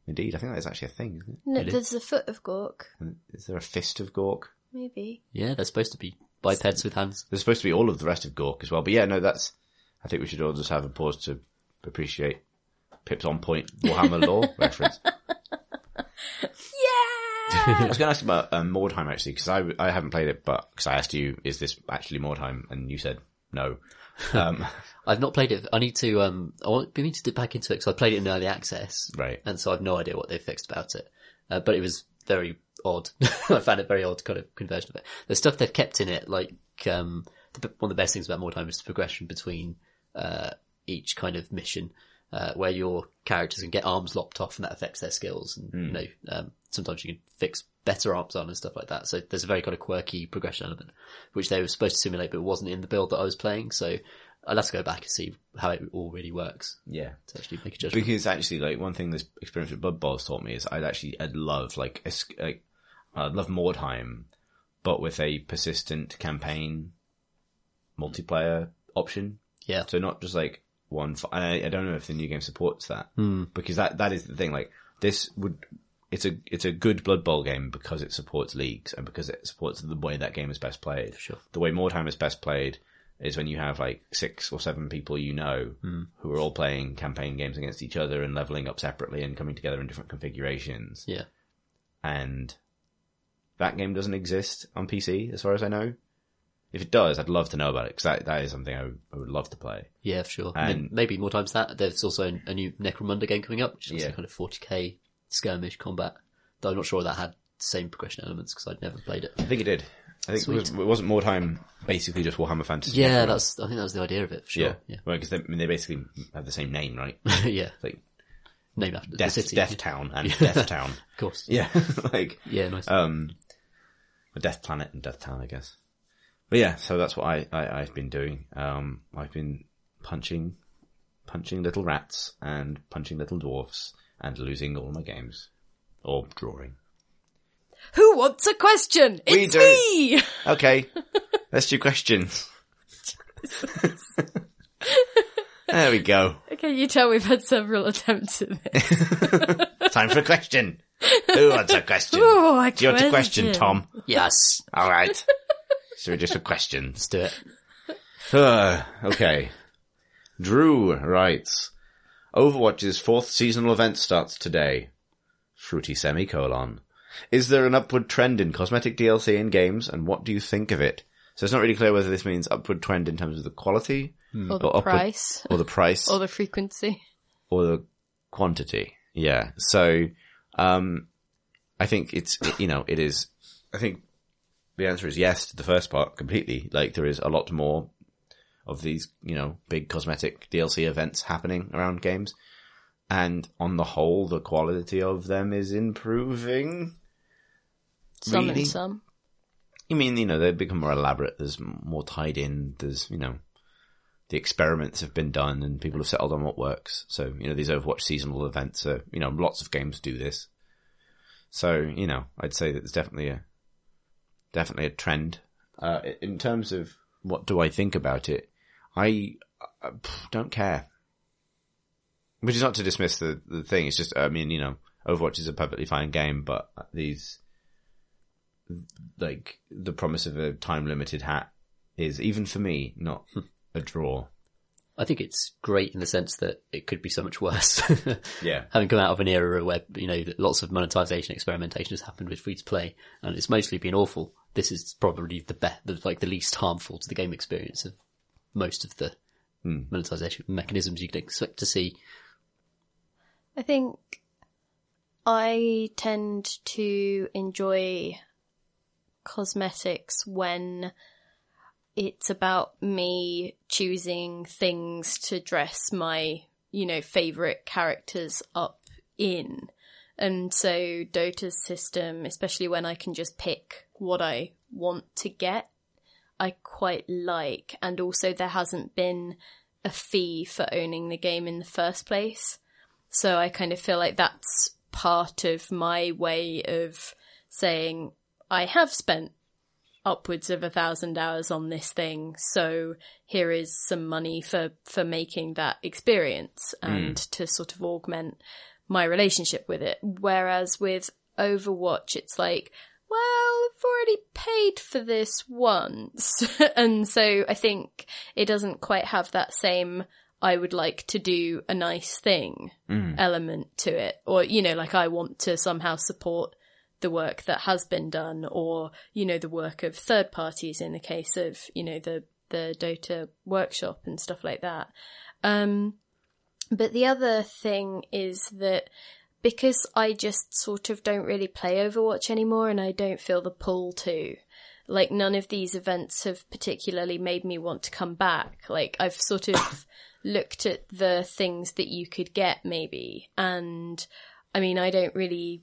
Indeed. I think that is actually a thing, isn't it? No, Really? there's the foot of Gork. And Is there a fist of Gork? Maybe. Yeah, they're supposed to be bipeds with hands. There's supposed to be all of the rest of Gork as well. But yeah, no, that's, I think we should all just have a pause to appreciate Pip's on point Warhammer lore reference. Yeah I was going to ask about um, Mordheim actually, because I, I haven't played it, but because I asked you, is this actually Mordheim? And you said no. Um, I've not played it. I need to, um, I want, we need to dip back into it because I played it in early access. Right. And so I've no idea what they've fixed about it. Uh, but it was very odd. I found it very odd kind of conversion of it. The stuff they've kept in it, like, um, the, one of the best things about Mordheim is the progression between, uh, each kind of mission, uh, where your characters can get arms lopped off and that affects their skills. And, you know, um, sometimes you can fix better arms on and stuff like that. So there's a very kind of quirky progression element, which they were supposed to simulate, but wasn't in the build that I was playing. So I'll have to go back and see how it all really works yeah. to actually make a judgment. Because actually, like one thing this experience with Blood Bowl has taught me is I'd actually I'd love like like I'd love Mordheim, but with a persistent campaign multiplayer option. Yeah. So not just like one. I don't know if the new game supports that hmm. because that that is the thing. Like this would. It's a it's a good Blood Bowl game because it supports leagues and because it supports the way that game is best played. Sure. The way Mordheim is best played is when you have like six or seven people you know hmm. who are all playing campaign games against each other and leveling up separately and coming together in different configurations. Yeah. And that game doesn't exist on PC as far as I know. If it does, I'd love to know about it because that, that is something I would, I would love to play. Yeah, for sure. And- And more more times that. There's also a, new Necromunda game coming up, which is Yeah. kind of 40k skirmish combat. Though I'm not sure that had the same progression elements because I'd never played it. I think it did. I think it, was, Sweet. it wasn't Mordheim basically just Warhammer Fantasy. Yeah, that's. I think that was the idea of it. For sure. yeah, Yeah. Well, because they, I mean, they basically have the same name, right? Yeah. It's like Named after Death, the city. Death Town and Death Town. Of course. Yeah, like Yeah. Nice. um, a Death Planet and Death Town, I guess. But yeah, so that's what I, I I've been doing. Um, I've been punching, punching little rats and punching little dwarfs and losing all my games or drawing. Who wants a question? We It's do. me! Okay, let's do questions. there we go. Okay, you tell we've had several attempts at this. Time for a question. Who wants a question? Ooh, a Do you want a question, Tom? yes. All right. So we just for questions. Let's do it. Uh, okay. Drew writes, Overwatch's fourth seasonal event starts today. Fruity semicolon. Is there an upward trend in cosmetic DLC in games, and what do you think of it? So it's not really clear whether this means upward trend in terms of the quality, Or the Or upward- price. or the price, Or the frequency. or the quantity. Yeah. So, um, I think it's, you know, it is, I think the answer is yes to the first part completely. Like there is a lot more of these, you know, big cosmetic DLC events happening around games. And on the whole, the quality of them is improving. Some Really? and some. You mean, you know, they've become more elaborate. There's more tied in. There's, you know, the experiments have been done and people have settled on what works. So, you know, these Overwatch seasonal events are, you know, lots of games do this. So, you know, I'd say that there's definitely a, definitely a trend. Uh, in terms of what do I think about it, I uh, pff, don't care. Which is not to dismiss the, the thing. It's just, I mean, you know, Overwatch is a perfectly fine game, but these, like, the promise of a time limited hat is, even for me, not a draw. I think it's great in the sense that it could be so much worse. Yeah. Having come out of an era where, you know, lots of monetization experimentation has happened with free to play and it's mostly been awful. This is probably the best, like the least harmful to the game experience of most of the hmm. monetization mechanisms you can expect to see. I think I tend to enjoy cosmetics when it's about me choosing things to dress my, you know, favorite characters up in. And so Dota's system, especially when I can just pick what I want to get, I quite like. And also there hasn't been a fee for owning the game in the first place. So I kind of feel like that's part of my way of saying I have spent upwards of a thousand hours on this thing, so here is some money for for making that experience hmm. and to sort of augment my relationship with it. Whereas with Overwatch, it's like, well, I've already paid for this once, and so I think it doesn't quite have that same. I would like to do a nice thing element to it. Or, you know, like I want to somehow support the work that has been done or, you know, the work of third parties in the case of, you know, the, the Dota workshop and stuff like that. Um, but the other thing is that because I just sort of don't really play Overwatch anymore and I don't feel the pull to, like none of these events have particularly made me want to come back. Like I've sort of looked at the things that you could get maybe and I mean I don't really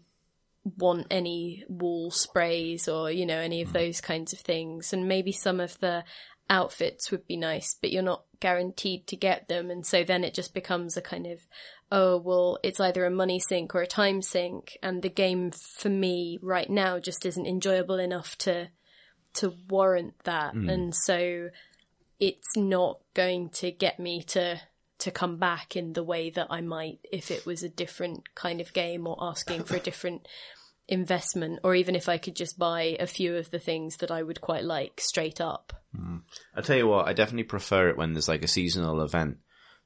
want any wall sprays or you know any of mm. those kinds of things and maybe some of the outfits would be nice but you're not guaranteed to get them. And so then it just becomes a kind of oh well it's either a money sink or a time sink. And the game for me right now just isn't enjoyable enough to to warrant that. Mm. And so it's not going to get me to to come back in the way that I might if it was a different kind of game or asking for a different investment or even if I could just buy a few of the things that I would quite like straight up. I'll tell you what, I definitely prefer it when there's like a seasonal event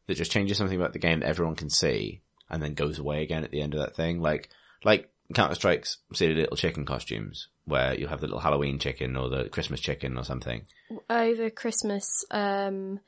that just changes something about the game that everyone can see and then goes away again at the end of that thing. Like, like Counter Strike's silly little chicken costumes where you have the little Halloween chicken or the Christmas chicken or something. Over Christmas, um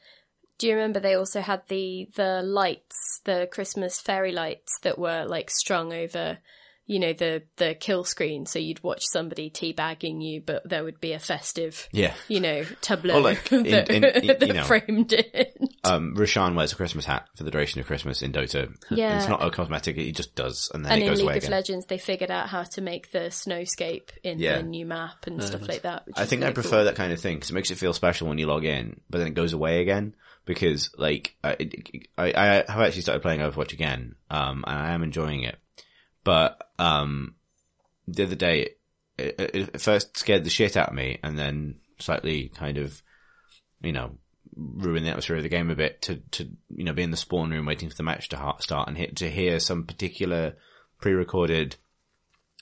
do you remember they also had the the lights, the Christmas fairy lights that were like strung over you know the the kill screen so you'd watch somebody teabagging you but there would be a festive Yeah. you know tableau Or like, in- that, in- in- you that know. framed it Um, Roshan wears a Christmas hat for the duration of Christmas in Dota. Yeah. It's not a cosmetic, he just does and then and it in goes League away of again. Legends, they figured out how to make the snowscape in Yeah. the new map and stuff like that. Which I is think I prefer cool. that kind of thing because it makes it feel special when you log in, but then it goes away again. Because like I, I, I have actually started playing Overwatch again, um, and I am enjoying it. But um, the other day, it, it, it first scared the shit out of me, and then slightly kind of, you know, ruin the atmosphere of the game a bit. To to you know, be in the spawn room waiting for the match to start and hit, to hear some particular pre-recorded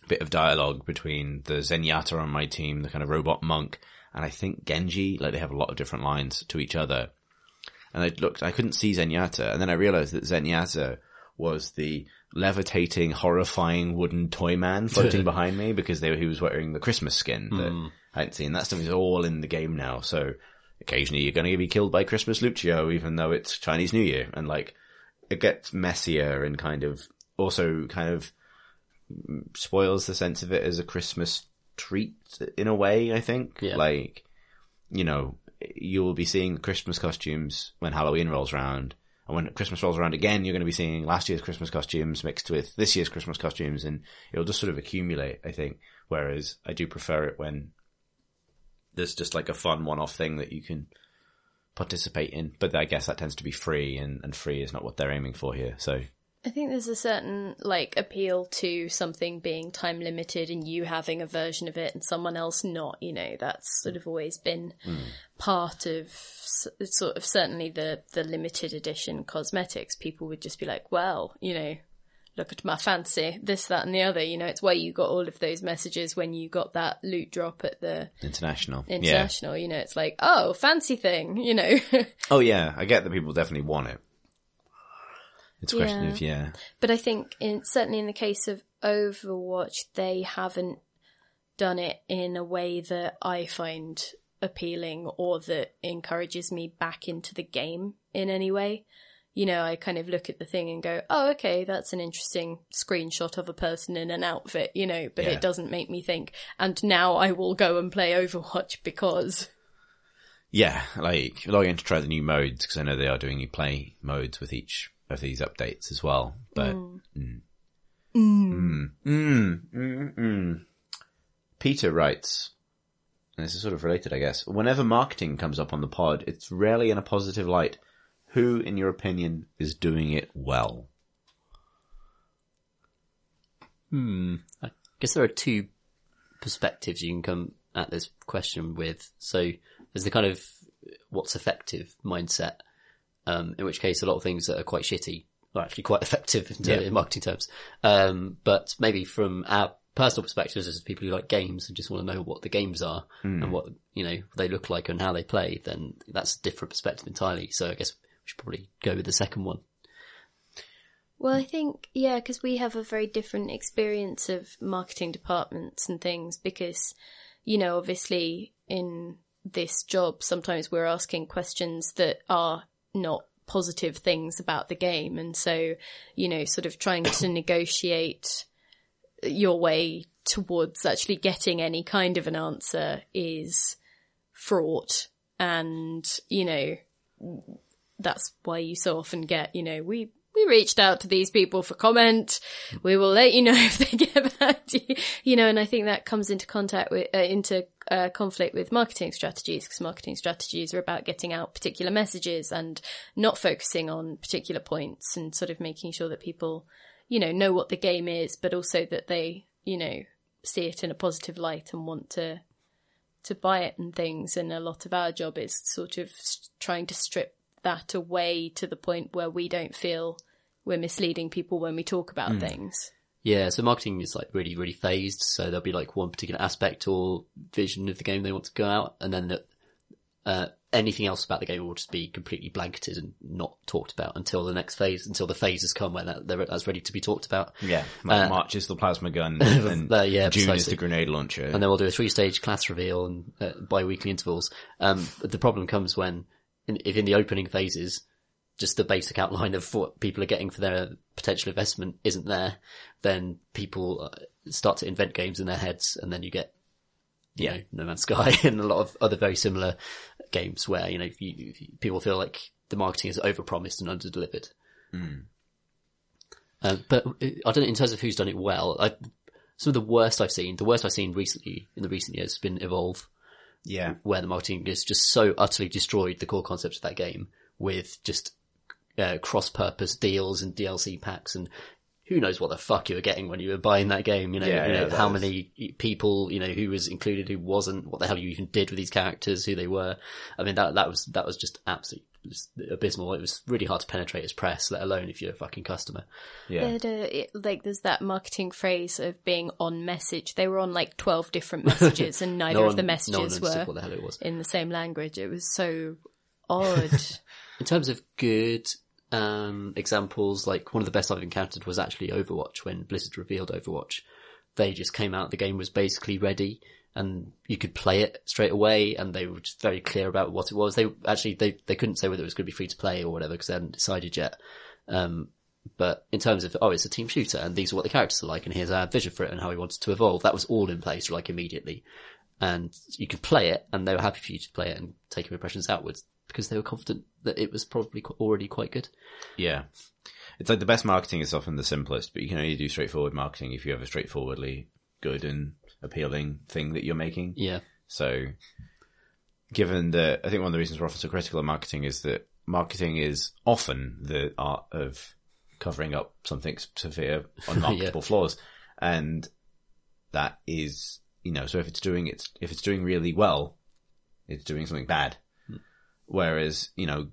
bit of dialogue between the Zenyatta on my team, the kind of robot monk, and I think Genji. Like they have a lot of different lines to each other. And I looked, I couldn't see Zenyatta, and then I realized that Zenyatta was the levitating, horrifying wooden toy man floating behind me because they, he was wearing the Christmas skin that hmm. I hadn't seen. That stuff is all in the game now. So occasionally you're going to be killed by Christmas Lucio, even though it's Chinese New Year, and like it gets messier and kind of also kind of spoils the sense of it as a Christmas treat in a way, I think. Yeah. Like, you know, you will be seeing Christmas costumes when Halloween rolls around. And when Christmas rolls around again, you're going to be seeing last year's Christmas costumes mixed with this year's Christmas costumes and it'll just sort of accumulate, I think. Whereas I do prefer it when there's just like a fun one-off thing that you can participate in. But I guess that tends to be free and, and free is not what they're aiming for here. So I think there's a certain like appeal to something being time limited and you having a version of it and someone else not. You know, that's sort of always been hmm. part of sort of certainly the the limited edition cosmetics. People would just be like, well, you know, look at my fancy, this, that, and the other. You know, it's why you got all of those messages when you got that loot drop at the International. international. You know, it's like, oh, fancy thing. You know, Oh yeah, I get that people definitely want it. It's a question Yeah. of yeah. but I think in certainly in the case of Overwatch, they haven't done it in a way that I find appealing or that encourages me back into the game in any way. You know, I kind of look at the thing and go, oh, okay, that's an interesting screenshot of a person in an outfit, you know, but Yeah. it doesn't make me think, and now I will go and play Overwatch because, Yeah, like logging to try the new modes because I know they are doing new play modes with each of these updates as well. But mm. Mm. Mm. Mm. Mm. Peter writes, and this is sort of related, I guess. Whenever marketing comes up on the pod, it's rarely in a positive light. Who, in your opinion, is doing it well? Hmm. I guess there are two perspectives you can come at this question with. So there's the kind of what's effective mindset, um, in which case a lot of things that are quite shitty are actually quite effective in, Yeah. in marketing terms. Um, but maybe from our personal perspectives as people who like games and just want to know what the games are and what, you know, they look like and how they play, then that's a different perspective entirely. So I guess we should probably go with the second one. Well, I think, yeah, because we have a very different experience of marketing departments and things because, you know, obviously in this job, sometimes we're asking questions that are not positive things about the game. And so, you know, sort of trying to negotiate your way towards actually getting any kind of an answer is fraught. And, you know, that's why you so often get, you know, we, we reached out to these people for comment. We will let you know if they get back to you. You know, and I think that comes into contact with, uh, into uh, conflict with marketing strategies because marketing strategies are about getting out particular messages and not focusing on particular points and sort of making sure that people, you know, know what the game is, but also that they, you know, see it in a positive light and want to to buy it and things. And a lot of our job is sort of trying to strip that away to the point where we don't feel we're misleading people when we talk about things. Yeah, so marketing is like really, really phased. So there'll be like one particular aspect or vision of the game they want to go out, and then uh, anything else about the game will just be completely blanketed and not talked about until the next phase, until the phase has come when that, that's ready to be talked about. Yeah, Uh, March is the plasma gun, and Uh, yeah, June is the grenade launcher. and then we'll do a three-stage class reveal and uh, bi-weekly intervals. Um, the problem comes when, in, if in the opening phases, just the basic outline of what people are getting for their potential investment isn't there, then people uh, start to invent games in their heads, and then you get, you Yeah. know, No Man's Sky and a lot of other very similar games where you know you, you- people feel like the marketing is overpromised and underdelivered. Uh, but uh, I don't know in terms of who's done it well. I, some of the worst I've seen, the worst I've seen recently in the recent years has been Evolve, yeah, where the marketing has just so utterly destroyed the core concept of that game with just uh, cross-purpose deals and DLC packs and who knows what the fuck you were getting when you were buying that game, you know, Yeah, you know yeah, how is- many people, you know, who was included, who wasn't, what the hell you even did with these characters, who they were. I mean, that, that was, that was just absolutely just abysmal. It was really hard to penetrate as press, let alone if you're a fucking customer. yeah. Uh, it, like there's that marketing phrase of being on message. They were on like 12 different messages and neither No of the one- no one messages understood were what the hell it was. in the same language. It was so odd. In terms of good um, examples, like one of the best I've encountered was actually Overwatch. When Blizzard revealed Overwatch, they just came out. The game was basically ready, and you could play it straight away. And they were just very clear about what it was. They actually they they couldn't say whether it was going to be free to play or whatever because they hadn't decided yet. Um, but in terms of oh, it's a team shooter, and these are what the characters are like, and here's our vision for it, and how we wanted to evolve. That was all in place like immediately, and you could play it, and they were happy for you to play it and take your impressions outwards because they were confident that it was probably already quite good. Yeah. It's like the best marketing is often the simplest, but you can only do straightforward marketing if you have a straightforwardly good and appealing thing that you're making. Yeah, So, given that, I think one of the reasons we're often so critical of marketing is that marketing is often the art of covering up something severe, unmarketable flaws. And that is, you know, so if it's doing it, if it's doing really well, it's doing something bad. Hmm. Whereas, you know,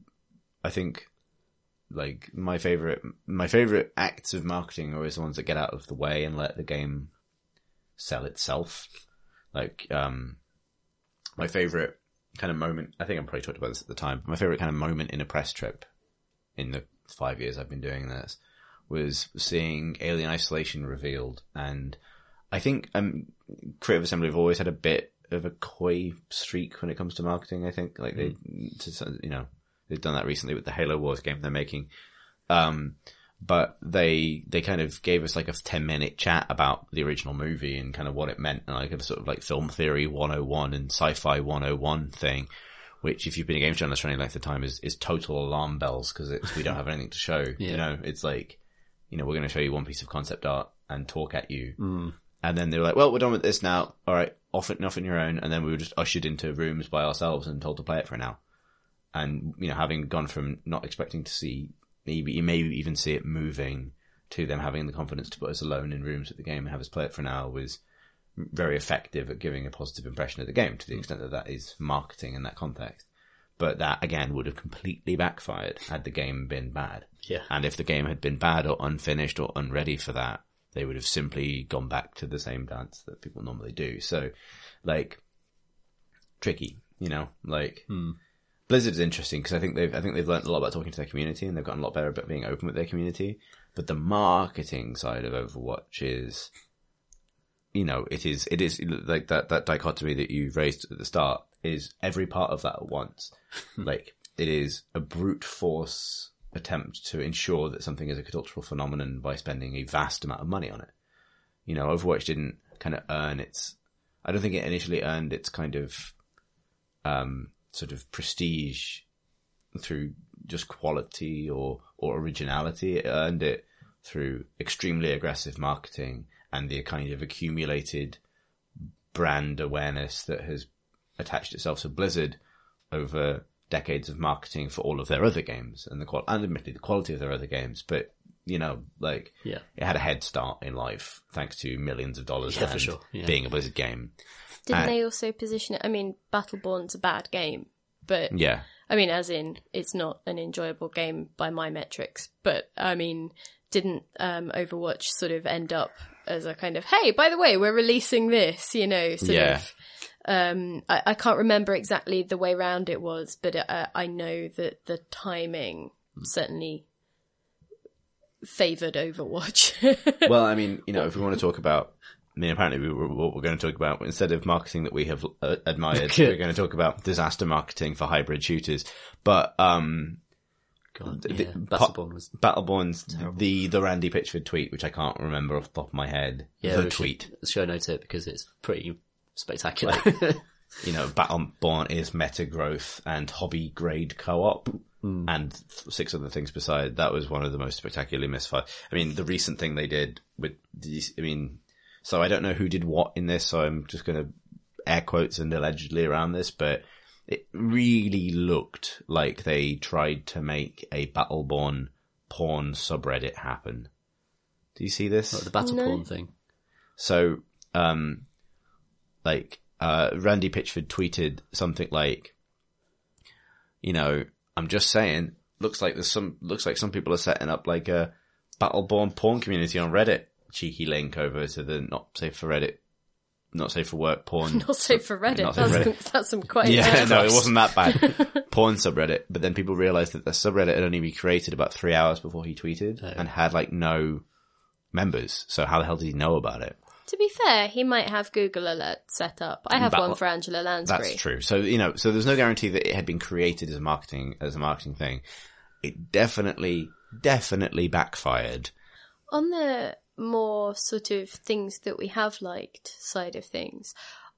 I think like my favorite my favorite acts of marketing are always the ones that get out of the way and let the game sell itself. Like um, my favorite kind of moment. I think I probably talked about this at the time. My favorite kind of moment in a press trip in the five years I've been doing this was seeing Alien Isolation revealed, and I think um, Creative Assembly have always had a bit of a coy streak when it comes to marketing. I think like they, to, you know, they've done that recently with the Halo Wars game they're making. Um, but they they kind of gave us like a 10 minute chat about the original movie and kind of what it meant and like a sort of like film theory 101 and sci-fi 101 thing which if you've been a game journalist for any length of time is, is total alarm bells because we don't have anything to show Yeah. you know? It's like you know we're going to show you one piece of concept art and talk at you. Mm. and then they were like well we're done with this now. All right off it off on your own. And then we were just ushered into rooms by ourselves and told to play it for an hour. And you know having gone from not expecting to see you may even see it moving to them having the confidence to put us alone in rooms with the game and have us play it for an hour was very effective at giving a positive impression of the game to the hmm. extent that that is marketing in that context. But that again would have completely backfired had the game been bad. Yeah. And if the game had been bad or unfinished or unready for that, they would have simply gone back to the same dance that people normally do. So, like, tricky, you know, like, Blizzard is interesting because I think they've I think they've learned a lot about talking to their community and they've gotten a lot better about being open with their community. But the marketing side of Overwatch is, you know, it is it is like that that dichotomy that you raised at the start is every part of that at once. like it is a brute force attempt to ensure that something is a cultural phenomenon by spending a vast amount of money on it. You know, Overwatch didn't kind of earn its. I don't think it initially earned its kind of um, sort of prestige through just quality or or originality. It earned it through extremely aggressive marketing and the kind of accumulated brand awareness that has attached itself to Blizzard over decades of marketing for all of their other games and the qual and admittedly the quality of their other games, but you know, like Yeah. it had a head start in life thanks to millions of dollars Yeah, for and sure. Yeah. being a Blizzard game. Didn't Uh, they also position it? I mean, Battleborn's a bad game, but Yeah. I mean, as in, it's not an enjoyable game by my metrics. But I mean, didn't um, Overwatch sort of end up as a kind of, hey, by the way, we're releasing this, you know, sort Yeah. of. Um, I, I can't remember exactly the way round it was, but uh, I know that the timing certainly favoured Overwatch. well, I mean, you know, if we want to talk about, I mean, apparently we were, what we're going to talk about instead of marketing that we have uh, admired, we're going to talk about disaster marketing for hybrid shooters. But um, God, The- yeah. Battleborn was Battleborn's the the Randy Pitchford tweet, which I can't remember off the top of my head, yeah. the we should tweet. show note it because it's pretty spectacular. You know, Battleborn is meta growth and hobby grade co-op. And six other things beside that was one of the most spectacularly misfired. I mean, the recent thing they did with these, I mean, so I don't know who did what in this, so I'm just going to air quotes and allegedly around this, but it really looked like they tried to make a Battleborn porn subreddit happen. Do you see this? the battle No. porn thing. So, um, like, uh, Randy Pitchford tweeted something like, you know, I'm just saying, looks like there's some, looks like some people are setting up like a Battleborn porn community on Reddit. Cheeky link over to the not safe for Reddit, not safe for work porn. Not safe for Reddit. Not safe That's, for Reddit. that's some quite. Yeah, no, it wasn't that bad. Porn subreddit. But then people realized that the subreddit had only been created about three hours before he tweeted and had like no members. So how the hell did he know about it? To be fair, he might have Google Alert set up. I have That- one for Angela Lansbury. That's true. So you know, so there's no guarantee that it had been created as a marketing as a marketing thing. It definitely, definitely backfired. On the more sort of things that we have liked side of things,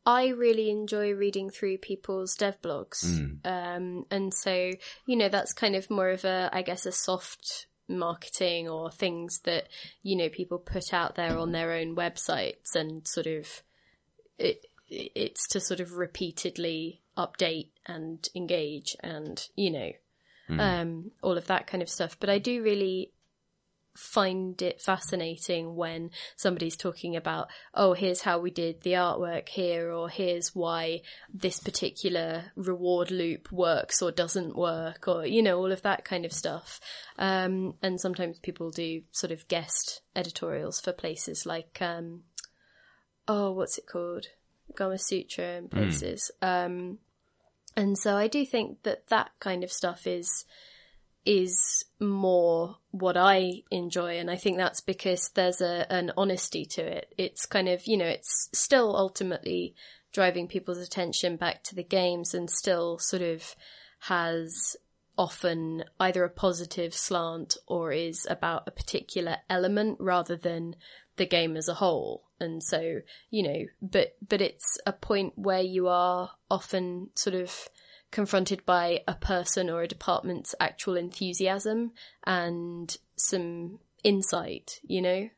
I really enjoy reading through people's dev blogs. Um, and so, you know, that's kind of more of a, I guess, a soft marketing or things that, you know, people put out there on their own websites and sort of, it, it's to sort of repeatedly update and engage and, you know, um, all of that kind of stuff. But I do really find it fascinating when somebody's talking about, oh, here's how we did the artwork here, or here's why this particular reward loop works or doesn't work, or, you know, all of that kind of stuff. Um, and sometimes people do sort of guest editorials for places like, um, oh, what's it called? Gamasutra and places. Um, and so I do think that that kind of stuff is is more what I enjoy, and I think that's because there's a an honesty to it. It's kind of you know it's still ultimately driving people's attention back to the games, and still sort of has often either a positive slant or is about a particular element rather than the game as a whole. And so, you know, but, but it's a point where you are often sort of confronted by a person or a department's actual enthusiasm and some insight, you know?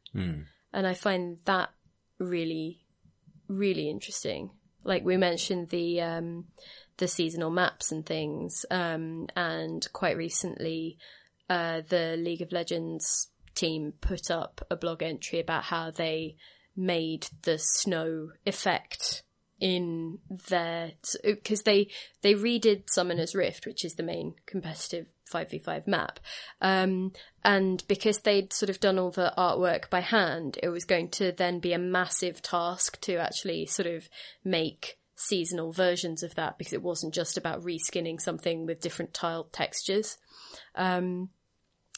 And I find that really, really interesting. Like we mentioned the, um, the seasonal maps and things, um, and quite recently, uh, the League of Legends team put up a blog entry about how they made the snow effect in their because they they redid Summoner's Rift, which is the main competitive 5v5 map. Um, and because they'd sort of done all the artwork by hand, it was going to then be a massive task to actually sort of make seasonal versions of that because it wasn't just about reskinning something with different tiled textures. Um,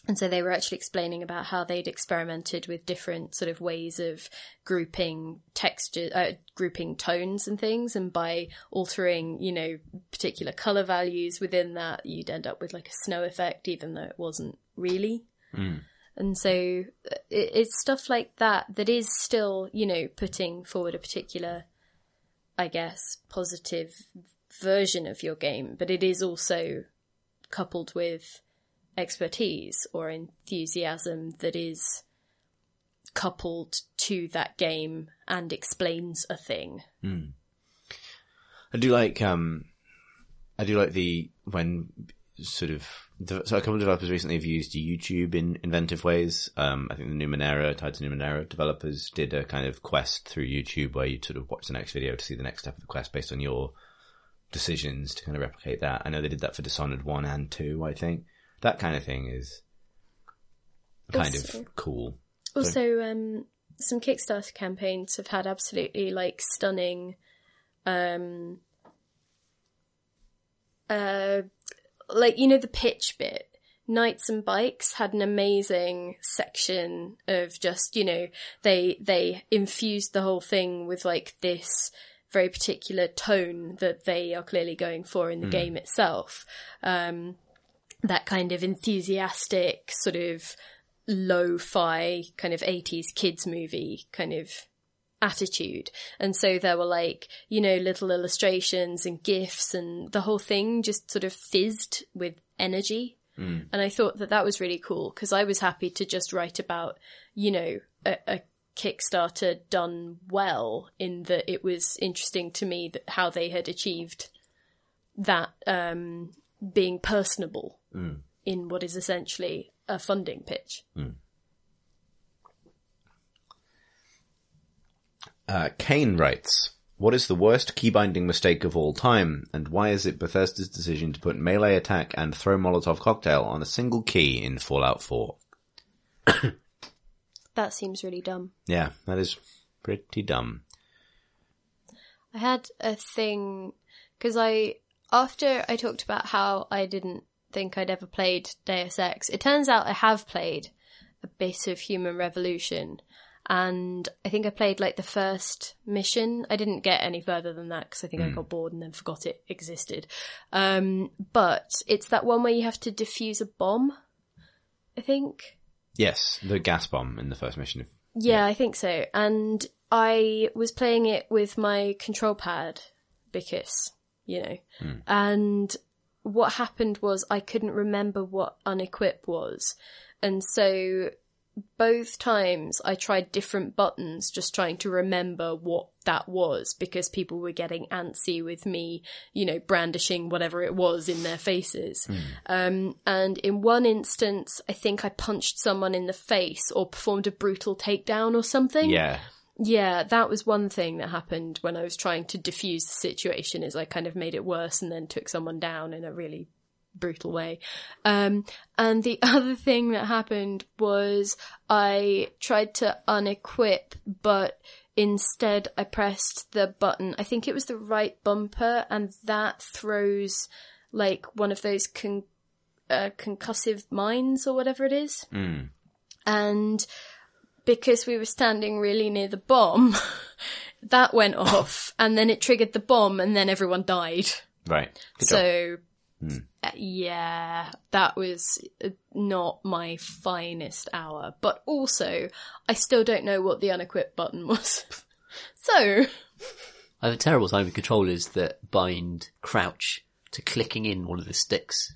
and so they were actually explaining about how they'd experimented with different sort of ways of grouping texture, uh, grouping tones and things. And by altering, you know, particular color values within that, you'd end up with like a snow effect, even though it wasn't really. And so it, it's stuff like that that is still, you know, putting forward a particular, I guess, positive version of your game, but it is also coupled with expertise or enthusiasm that is coupled to that game and explains a thing. I do like um, I do like the when sort of so a couple of developers recently have used YouTube in inventive ways. Um, I think the Numenera, Tides of Numenera developers did a kind of quest through YouTube where you sort of watch the next video to see the next step of the quest based on your decisions to kind of replicate that. I know they did that for Dishonored one and two. I think that kind of thing is kind Also- of cool. Also, um, some Kickstarter campaigns have had absolutely like stunning, um, uh, like you know the pitch bit. Knights and Bikes had an amazing section of just you know they they infused the whole thing with like this very particular tone that they are clearly going for in the game itself. Um, that kind of enthusiastic sort of lo-fi kind of 80s kids movie kind of attitude. And so there were like, you know, little illustrations and gifs and the whole thing just sort of fizzed with energy. And I thought that that was really cool because I was happy to just write about, you know, a, a Kickstarter done well in that it was interesting to me that how they had achieved that um, being personable in what is essentially a funding pitch. Uh, Kane writes, What is the worst key binding mistake of all time, and why is it Bethesda's decision to put melee attack and throw Molotov cocktail on a single key in Fallout 4? That seems really dumb. Yeah, that is pretty dumb. I had a thing because I after I talked about how I didn't think I'd ever played Deus Ex. It turns out I have played a bit of Human Revolution, and I think I played like the first mission. I didn't get any further than that because I think I got bored and then forgot it existed. Um, but it's that one where you have to defuse a bomb. I think. Yes, the gas bomb in the first mission. Of, Yeah, I think so. And I was playing it with my control pad because, you know, and what happened was I couldn't remember what unequip was. And so both times I tried different buttons, just trying to remember what that was because people were getting antsy with me, you know, brandishing whatever it was in their faces. Um, and in one instance, I think I punched someone in the face or performed a brutal takedown or something. Yeah. Yeah, that was one thing that happened when I was trying to diffuse the situation is I kind of made it worse and then took someone down in a really brutal way. Um, and the other thing that happened was I tried to unequip, but instead I pressed the button. I think it was the right bumper and that throws like one of those con- uh, concussive mines or whatever it is. And because we were standing really near the bomb, that went off and then it triggered the bomb and then everyone died. Right. Good job. So, uh, yeah, that was uh, not my finest hour. But also, I still don't know what the unequip button was. so, I have a terrible time with controllers that bind crouch to clicking in one of the sticks.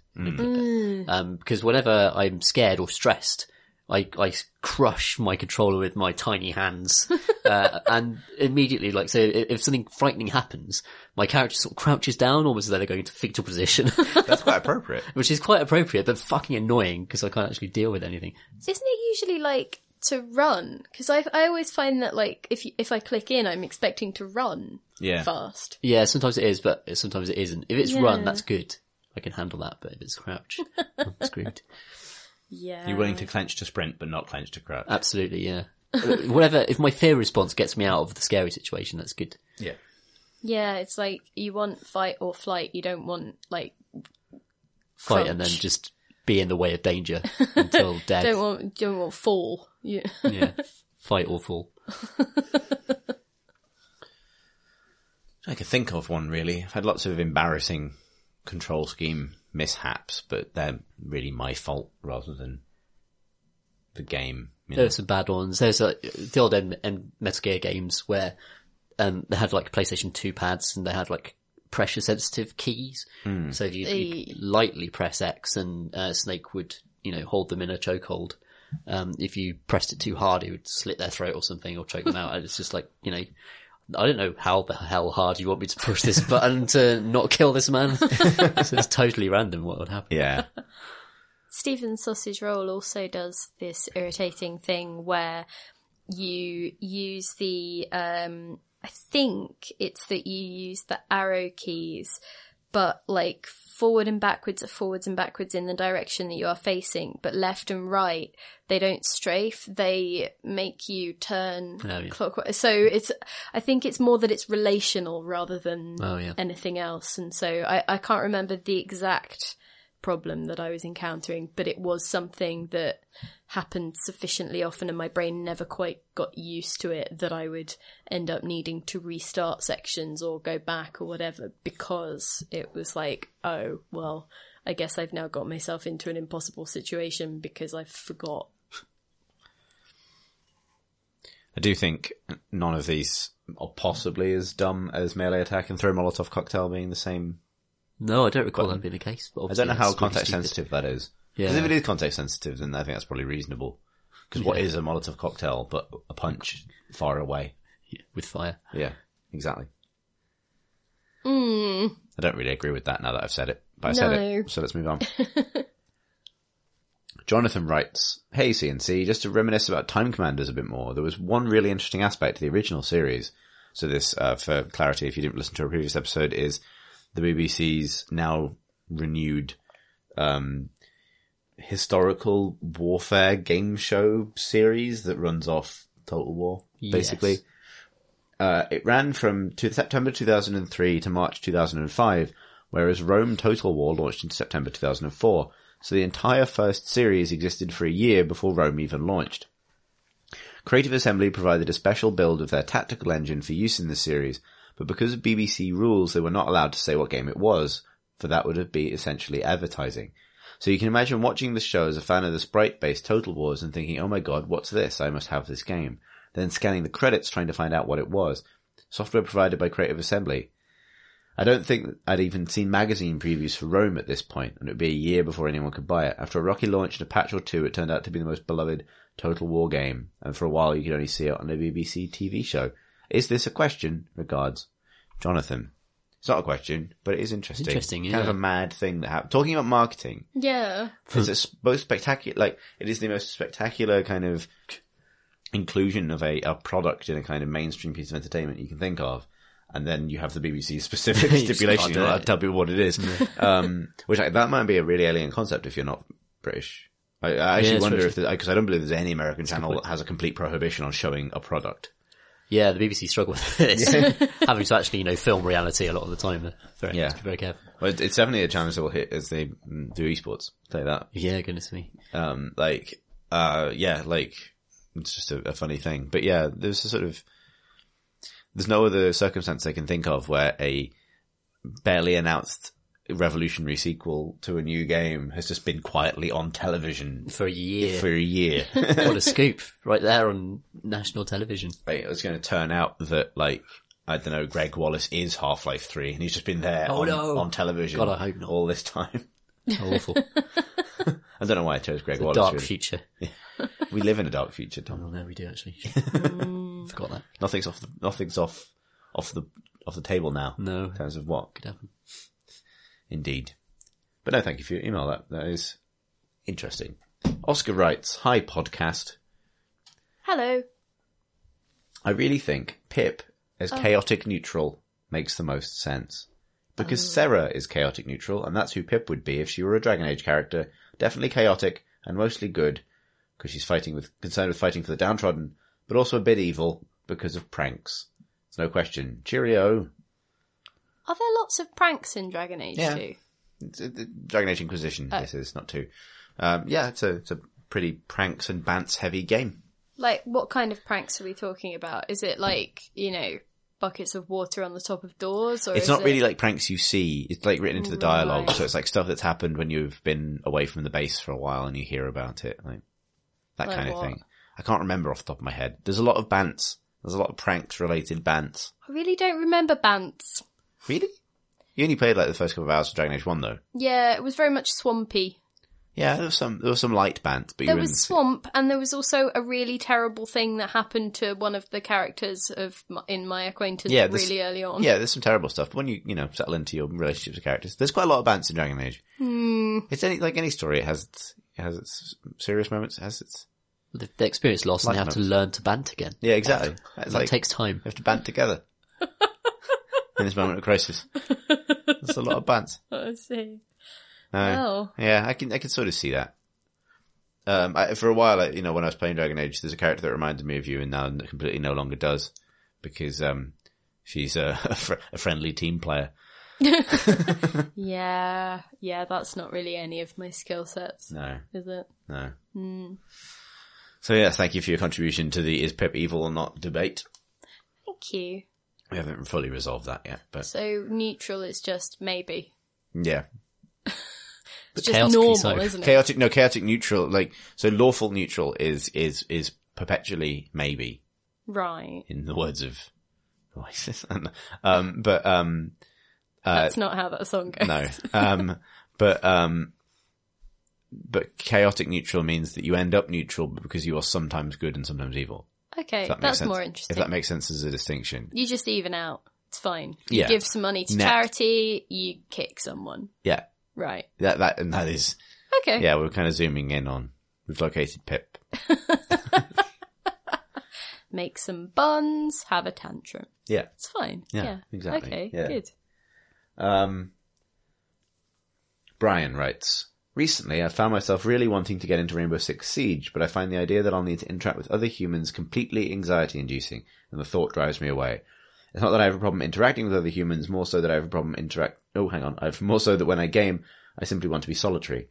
Um, because whenever I'm scared or stressed, I, I crush my controller with my tiny hands, uh, and immediately, like, say, if if something frightening happens, my character sort of crouches down almost as though they're going to fetal position, That's quite appropriate. which is quite appropriate, but fucking annoying because I can't actually deal with anything. isn't it usually like to run? Because I I always find that like if you, if I click in, I'm expecting to run Yeah. fast. Yeah, sometimes it is, but sometimes it isn't. If it's run, that's good. I can handle that, but if it's crouch, I'm screwed. Yeah, You're willing to clench to sprint, but not clench to crouch. Absolutely, yeah. Uh, Whatever, if my fear response gets me out of the scary situation, that's good. yeah. Yeah, it's like you want fight or flight. You don't want like Fight and then just be in the way of danger until death. don't want don't want fall. Yeah. yeah. Fight or fall. I could think of one really. I've had lots of embarrassing control scheme mishaps, but they're really my fault rather than the game. You know? There are some bad ones. There's uh, the old M- M- Metal Gear games where um, they had like PlayStation 2 pads and they had like pressure sensitive keys. So if you, you lightly press X and uh, Snake would, you know, hold them in a chokehold. Um, if you pressed it too hard, it would slit their throat or something or choke them out. And it's just like, you know, I don't know how the hell hard you want me to push this button to not kill this man. so it's totally random what would happen. Yeah. Stephen's sausage roll also does this irritating thing where you use the um I think it's that you use the arrow keys but like forward and backwards are forwards and backwards in the direction that you are facing but left and right they don't strafe they make you turn Oh, yeah. clockwise so it's i think it's more that it's relational rather than Oh, yeah. anything else and so I, I can't remember the exact problem that I was encountering, but it was something that happened sufficiently often and my brain never quite got used to it that I would end up needing to restart sections or go back or whatever because it was like, oh, well, I guess I've now got myself into an impossible situation because I forgot. I do think none of these are possibly as dumb as melee attack and throw Molotov cocktail being the same. No, I don't recall that being the case. But I don't know how it's context stupid. sensitive that is. Because Yeah. if it is context sensitive, then I think that's probably reasonable. Because what Yeah. is a Molotov cocktail but a punch far away? Yeah, with fire. Yeah, exactly. Mm, I don't really agree with that now that I've said it, but I said it, so let's move on. Jonathan writes, Hey CNC, just to reminisce about Time Commanders a bit more, there was one really interesting aspect to the original series. So this, uh, for clarity, if you didn't listen to a previous episode, is the BBC's now renewed, um, historical warfare game show series that runs off Total War, basically. Yes. Uh, it ran from to September 2003 to March 2005, whereas Rome Total War launched in September 2004. So the entire first series existed for a year before Rome even launched. Creative Assembly provided a special build of their tactical engine for use in the series, but because of BBC rules, they were not allowed to say what game it was, for that would have been essentially advertising. So you can imagine watching the show as a fan of the sprite-based Total Wars and thinking, oh my god, what's this? I must have this game. Then scanning the credits trying to find out what it was. Software provided by Creative Assembly. I don't think I'd even seen magazine previews for Rome at this point, and it would be a year before anyone could buy it. After a rocky launch and a patch or two, it turned out to be the most beloved Total War game, and for a while you could only see it on a BBC TV show. Is this a question? Regards, Jonathan. It's not a question, but it is interesting. Interesting, Kind of a mad thing that happened. Talking about marketing, Yeah. it's a s- most spectacular, like, it is the most spectacular kind of inclusion of a, a product in a kind of mainstream piece of entertainment you can think of. And then you have the BBC specific stipulation, can't you're do not allowed it. to tell people what it is. Um, which like, that might be a really alien concept if you're not British. I, I actually it's wonder if, because I don't believe there's any American channel point. that has a complete prohibition on showing a product. Yeah, the BBC struggle with this, having to actually, you know, film reality a lot of the time. Very, Yeah. be very careful. Well, it's definitely a challenge that will hit as they do esports. You that. Yeah, goodness me. Um, like, uh, yeah, like, it's just a, a funny thing. But yeah, there's a sort of, there's no other circumstance I can think of where a barely announced revolutionary sequel to a new game has just been quietly on television For a year. for a year. what a scoop. Right there on national television. Like, it's going to turn out that, like, I don't know, Gregg Wallace is Half-Life 3 and he's just been there Oh, on, no. on television God, I hope not. all this time. Awful. I don't know why I chose Gregg The Wallace. dark really. future. We live in a dark future, Tom. Oh no, we do actually. Mm. Forgot that. Nothing's off the, nothing's off, off the, off the table now. No. In terms of what? Could happen. Indeed. But no, thank you for your email. That, that is interesting. Oscar writes, Hi podcast. Hello. I really think Pip as oh. chaotic neutral makes the most sense. Because oh. Sera is chaotic neutral, and that's who Pip would be if she were a Dragon Age character. Definitely chaotic and mostly good, because she's fighting with concerned with fighting for the downtrodden, but also a bit evil because of pranks. There's no question. Cheerio. Are there lots of pranks in Dragon Age Yeah. 2? It's a- the Dragon Age Inquisition. This is not too. Um, yeah, it's a it's a pretty pranks and bants heavy game. Like, what kind of pranks are we talking about? Is it like, you know, buckets of water on the top of doors? Or It's not it... really like pranks you see. It's like written into the dialogue, Right. so it's like stuff that's happened when you've been away from the base for a while and you hear about it, like that Like kind of what? thing. I can't remember off the top of my head. There's a lot of bants. There's a lot of pranks related bants. I really don't remember Bants. Really? You only played like the first couple of hours of Dragon Age One, though. Yeah, it was very much swampy. Yeah, there was some there was some light bant, but There you was wouldn't. swamp, and there was also a really terrible thing that happened to one of the characters of my, in my acquaintance Yeah, really early on. Yeah, there's some terrible stuff. But when you, you know, settle into your relationships with characters, there's quite a lot of bants in Dragon Age. Hmm. It's any, like any story, it has its, it has its serious moments, it has its, The, the experience lost and they Like have to learn to bant again. yeah, exactly. It's That like, takes time. we have to band together. in this moment of crisis. There's a lot of bants. I see. No. Oh. Yeah, I can, I can sort of see that. Um, I, for a while, I, you know, when I was playing Dragon Age, there's a character that reminded me of you and now completely no longer does. Because, um, she's a, a, fr- a friendly team player. Yeah, yeah, that's not really any of my skill sets, No. is it? No. So yes, thank you for your contribution to the is Pip evil or not debate. Thank you. We haven't fully resolved that yet, but So neutral is just maybe. yeah. It's just normal, so. isn't it? Chaotic, no, chaotic neutral, like, so lawful neutral is, is, is perpetually maybe, Right. in the words of Oasis. um, but, um, That's not how that song goes. no, um, but, um, but chaotic neutral means that you end up neutral because you are sometimes good and sometimes evil. Okay, that that's sense. more interesting. If that makes sense as a distinction. You just even out. It's fine. You Yeah. give some money to Net. charity, you kick someone. Yeah. Right. That, that, and that is, Okay. yeah, we're kind of zooming in on, we've located Pip. Make some buns, have a tantrum. Yeah. It's fine. Yeah, Yeah. exactly. Okay, Yeah. good. Um, Brian writes, Recently, I found myself really wanting to get into Rainbow Six Siege, but I find the idea that I'll need to interact with other humans completely anxiety inducing, and the thought drives me away. It's not that I have a problem interacting with other humans, more so that I have a problem interact, oh, hang on, I've more so that when I game, I simply want to be solitary.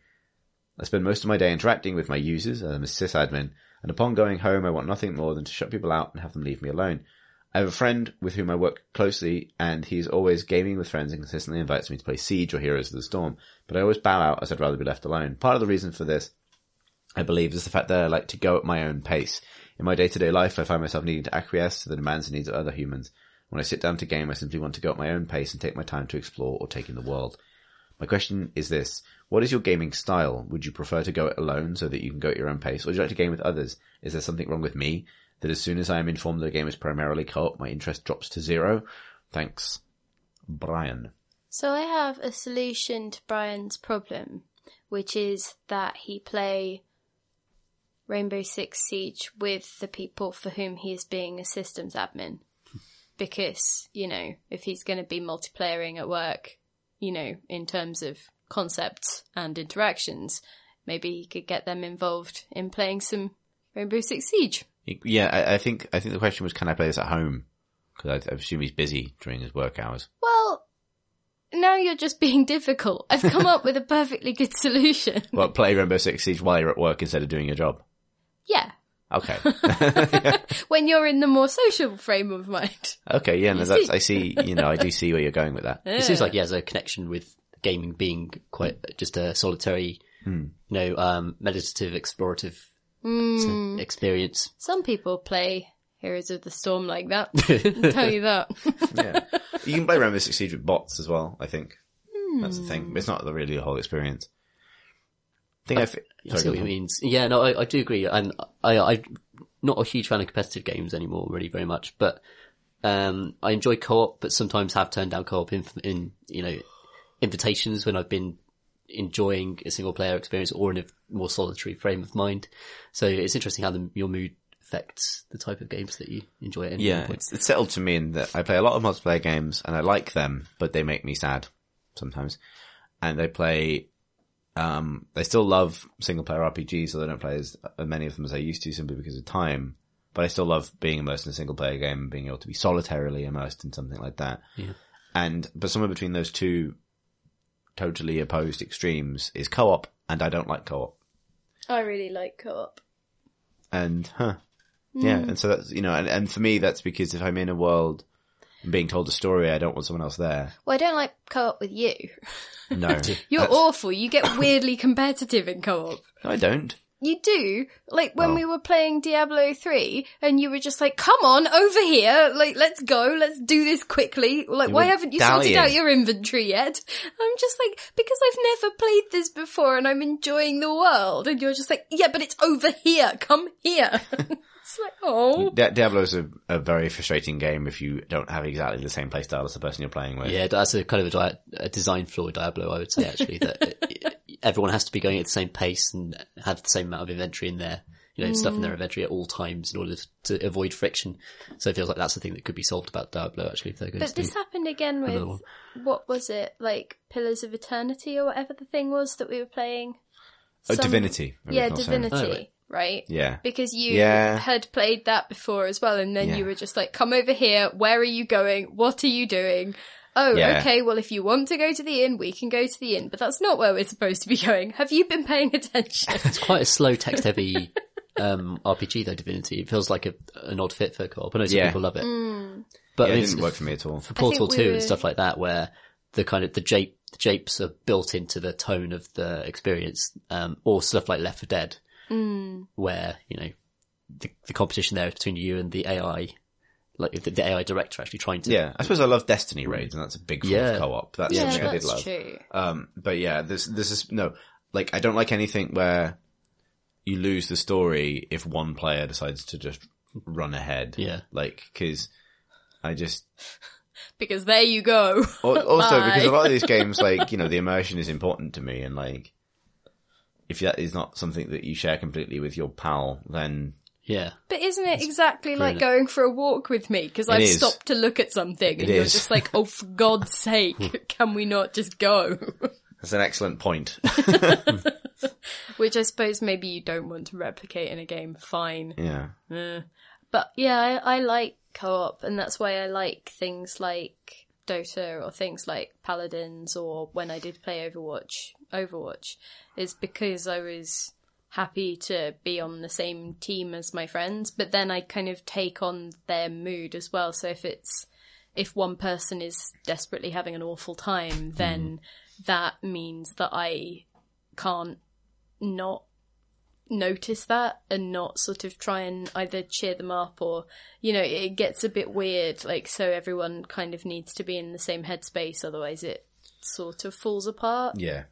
I spend most of my day interacting with my users, I'm a sysadmin, and upon going home, I want nothing more than to shut people out and have them leave me alone. I have a friend with whom I work closely, and he's always gaming with friends and consistently invites me to play Siege or Heroes of the Storm, but I always bow out as I'd rather be left alone. Part of the reason for this, I believe, is the fact that I like to go at my own pace. In my day-to-day life, I find myself needing to acquiesce to the demands and needs of other humans. When I sit down to game, I simply want to go at my own pace and take my time to explore or take in the world. My question is this. What is your gaming style? Would you prefer to go it alone so that you can go at your own pace, or would you like to game with others? Is there something wrong with me? That as soon as I am informed that a game is primarily co-op, my interest drops to zero? Thanks. Brian. So I have a solution to Brian's problem, which is that he play Rainbow Six Siege with the people for whom he is being a systems admin. Because, you know, if he's going to be multiplayering at work, you know, in terms of concepts and interactions, maybe he could get them involved in playing some Rainbow Six Siege. Yeah, I, I think I think the question was, can I play this at home? Because I, I assume he's busy during his work hours. Well, now you're just being difficult. I've come up with a perfectly good solution. Well, play Rainbow Six Siege while you're at work instead of doing your job. Yeah. Okay. When you're in the more social frame of mind. okay. Yeah. No, that's I see. You know, I do see where you're going with that. It seems like he has a connection with gaming being quite just a solitary, you know, um, meditative, explorative s- experience. Some people play Heroes of the Storm like that. I'll tell you that. Yeah. You can play Rainbow Six Siege with bots as well. I think that's the thing. It's not the really the whole experience. I think I. fi- I see what you mean. Yeah, no, I, I do agree. And I, I'm not a huge fan of competitive games anymore, really, very much. But um, I enjoy co-op, but sometimes have turned down co-op in, in you know invitations when I've been enjoying a single player experience or in a more solitary frame of mind. So it's interesting how the, your mood affects the type of games that you enjoy at any Yeah, point. it's, it's settled to me in that I play a lot of multiplayer games and I like them, but they make me sad sometimes. And they play, um, they still love single player RPGs, so they don't play as, as many of them as I used to simply because of time. But I still love being immersed in a single player game and being able to be solitarily immersed in something like that. Yeah. And, but somewhere between those two totally opposed extremes is co-op, and I don't like co-op. I really like co-op. And, huh. Yeah, mm. and so that's, you know, and, and for me, that's because if I'm in a world and being told a story, I don't want someone else there. Well, I don't like co-op with you. No. You're awful. You get weirdly competitive in co-op. I don't. You do. Like when Oh. we were playing Diablo 3 and you were just like, come on, over here. Like, let's go. Let's do this quickly. Like, We why haven't you sorted out your inventory yet? I'm just like, because I've never played this before and I'm enjoying the world. And you're just like, yeah, but it's over here. Come here. it's like, oh. Di- is a, a very frustrating game if you don't have exactly the same playstyle as the person you're playing with. Yeah, that's a kind of a, di- a design flaw in Diablo, I would say actually, that everyone has to be going at the same pace and have the same amount of inventory in their, you know, stuff in their mm. inventory at all times in order to avoid friction. So it feels like that's the thing that could be solved about Diablo actually if they're going But to this happened again another with, what was it? Like Pillars of Eternity or whatever the thing was that we were playing? Oh, Divinity. Yeah. Divinity. Oh, right. Right? Yeah. because you Yeah. had played that before as well, and then Yeah. you were just like, "Come over here. Where are you going? What are you doing?" Oh, Yeah. okay. Well, if you want to go to the inn, we can go to the inn, but that's not where we're supposed to be going. Have you been paying attention? It's quite a slow text heavy um, RPG though, Divinity. It feels like a, an odd fit for co-op. I know some Yeah. people love it. Mm. But Yeah, I it mean, didn't work for me at all. for Portal we 2 were- and stuff like that where the kind of the jape the japes are built into the tone of the experience um or stuff like Left 4 Dead Mm. where you know the, the competition there is between you and the AI like the, the AI director actually trying to Yeah, I suppose I love Destiny raids, and that's a big form Yeah. of co-op. That's Yeah, something I did that's love. true. Um, but yeah, this this is no, like I don't like anything where you lose the story if one player decides to just run ahead. Yeah. like because I just Because there you go. also Bye. because a lot of these games, like you know, the immersion is important to me, and like if that is not something that you share completely with your pal, then yeah But isn't it exactly like going for a walk with me? Because I've is. stopped to look at something and It you're is. just like, oh, for God's sake, can we not just go? that's an excellent point. Which I suppose maybe you don't want to replicate in a game, fine. yeah, Eh. But yeah, I, I like co-op and that's why I like things like Dota or things like Paladins or when I did play Overwatch, Overwatch, is because I was happy to be on the same team as my friends, but then I kind of take on their mood as well. So if it's, if one person is desperately having an awful time, mm. then that means that I can't not notice that and not sort of try and either cheer them up or you know it gets a bit weird like so everyone kind of needs to be in the same headspace otherwise it sort of falls apart Yeah.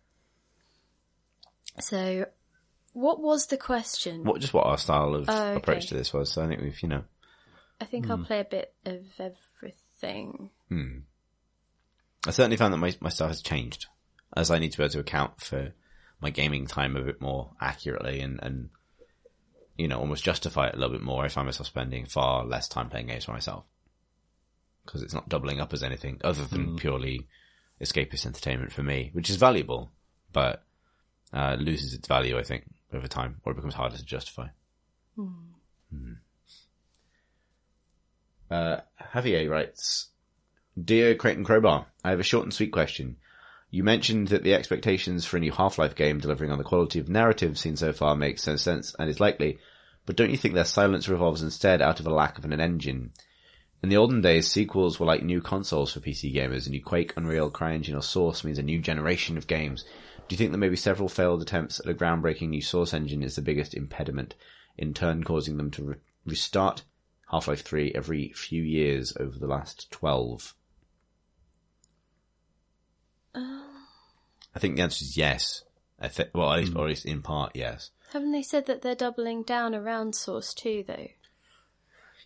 so what was the question? What just what our style of Oh, okay. approach to this was. So I think we've you know. I think i'll hmm. play a bit of everything. Hmm. I certainly found that my my style has changed as I need to be able to account for my gaming time a bit more accurately and and you know almost justify it a little bit more. I find myself spending far less time playing games for myself. Because it's not doubling up as anything other than hmm. purely escapist entertainment for me, which is valuable, but uh, loses its value I think over time, or it becomes harder to justify. Hmm. Uh, Javier writes, Dear Crate and Crowbar, I have a short and sweet question. You mentioned that the expectations for a new Half-Life game delivering on the quality of narrative seen so far makes no sense and is likely, but don't you think their silence revolves instead out of a lack of an engine? In the olden days, sequels were like new consoles for PC gamers. A new Quake, Unreal, CryEngine, or Source means a new generation of games. Do you think that maybe several failed attempts at a groundbreaking new Source engine is the biggest impediment, in turn causing them to re- restart Half-Life 3 every few years over the last 12? Uh. I think the answer is yes. I well, at least, hmm. or at least in part, yes. haven't they said that they're doubling down around source 2 though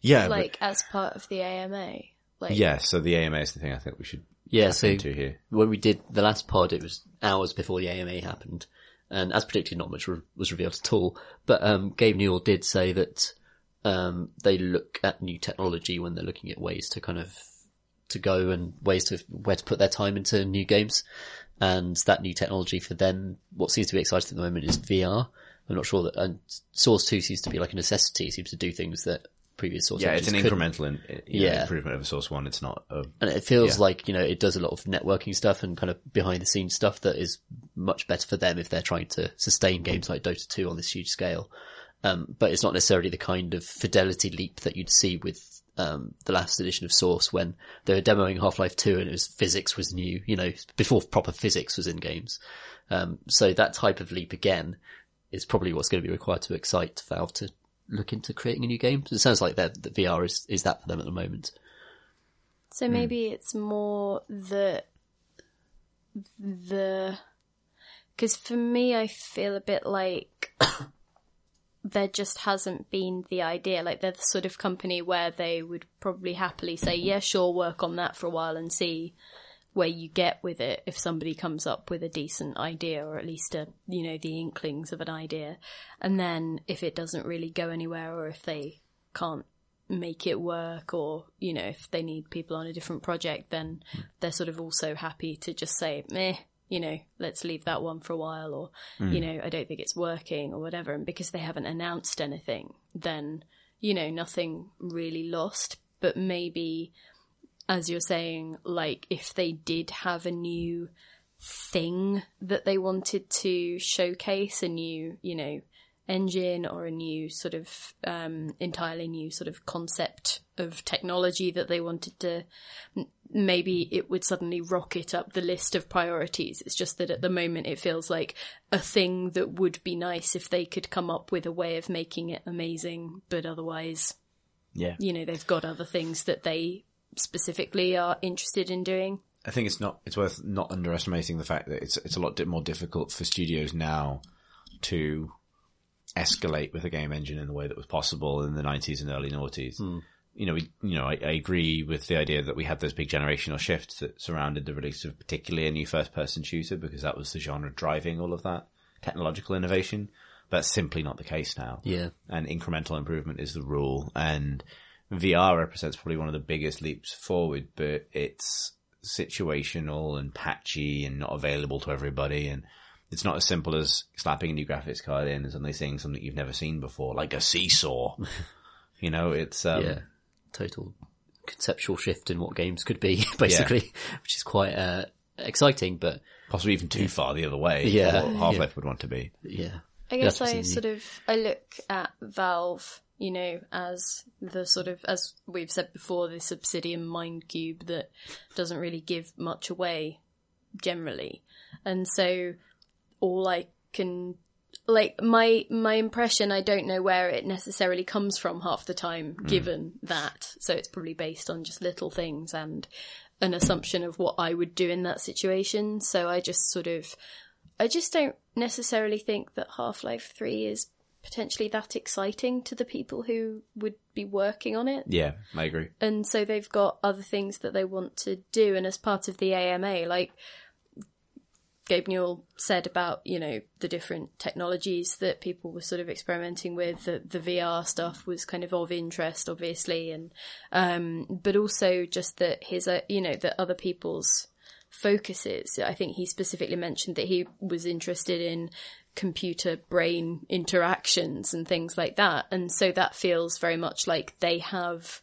Yeah, like as part of the ama like yeah. So the AMA is the thing I think we should Yeah, so into here. when we did the last pod, it was hours before the AMA happened, and as predicted, not much re- was revealed at all. But um, Gabe Newell did say that um, they look at new technology when they're looking at ways to kind of to go and ways to where to put their time into new games, and that new technology for them, what seems to be exciting at the moment is VR. I'm not sure that and Source Two seems to be like a necessity. It seems to do things that previous Source Yeah, it's an incremental in, you know, improvement over Source One. It's not a And it feels Yeah. like, you know, it does a lot of networking stuff and kind of behind the scenes stuff that is much better for them if they're trying to sustain games like Dota 2 on this huge scale. Um, but it's not necessarily the kind of fidelity leap that you'd see with, um, the last edition of Source when they were demoing Half-Life 2 and it was physics was new, you know, before proper physics was in games. Um, so that type of leap again is probably what's going to be required to excite Valve to look into creating a new game. So it sounds like that, that VR is, is that for them at the moment. So hmm. maybe it's more the the because for me, I feel a bit like there just hasn't been the idea. Like they're the sort of company where they would probably happily say, "Yeah, sure, work on that for a while and see where you get with it." If somebody comes up with a decent idea, or at least a you know the inklings of an idea, and then if it doesn't really go anywhere, or if they can't make it work or you know if they need people on a different project then they're sort of also happy to just say meh you know let's leave that one for a while or hmm. you know i don't think it's working or whatever. And because they haven't announced anything then you know nothing really lost. But maybe as you're saying like if they did have a new thing that they wanted to showcase a new you know engine or a new sort of um, entirely new sort of concept of technology that they wanted to maybe it would suddenly rocket up the list of priorities it's just that at the moment it feels like a thing that would be nice if they could come up with a way of making it amazing but otherwise yeah. you know they've got other things that they specifically are interested in doing I think it's not. It's worth not underestimating the fact that it's it's a lot more difficult for studios now to escalate with a game engine in the way that was possible in the nineties and early noughties. Hmm. You know, we, you know, I, I agree with the idea that we had those big generational shifts that surrounded the release of particularly a new first-person shooter because that was the genre driving all of that technological innovation. That's simply not the case now Yeah. and incremental improvement is the rule. And VR represents probably one of the biggest leaps forward, but it's situational and patchy and not available to everybody. And it's not as simple as slapping a new graphics card in and suddenly seeing something you've never seen before, like a seesaw. you know, it's, um, yeah, total conceptual shift in what games could be, basically, which is quite uh, exciting. But possibly even too far the other way. Yeah, Half-Life would want to be. yeah, I guess I sort of I look at Valve, you know, as the sort of as we've said before, this obsidian mind cube that doesn't really give much away generally. And so all I can like my my impression i don't know where it necessarily comes from half the time hmm. given that. So it's probably based on just little things and an assumption of what i would do in that situation. So i just sort of i just don't necessarily think that half-life 3 is potentially that exciting to the people who would be working on it Yeah, I agree. and so they've got other things that they want to do and as part of the AMA like Gabe Newell said about you know the different technologies that people were sort of experimenting with the, the VR stuff was kind of of interest obviously and um but also just that his uh, you know that other people's focuses. I think he specifically mentioned that he was interested in computer brain interactions and things like that. And so that feels very much like they have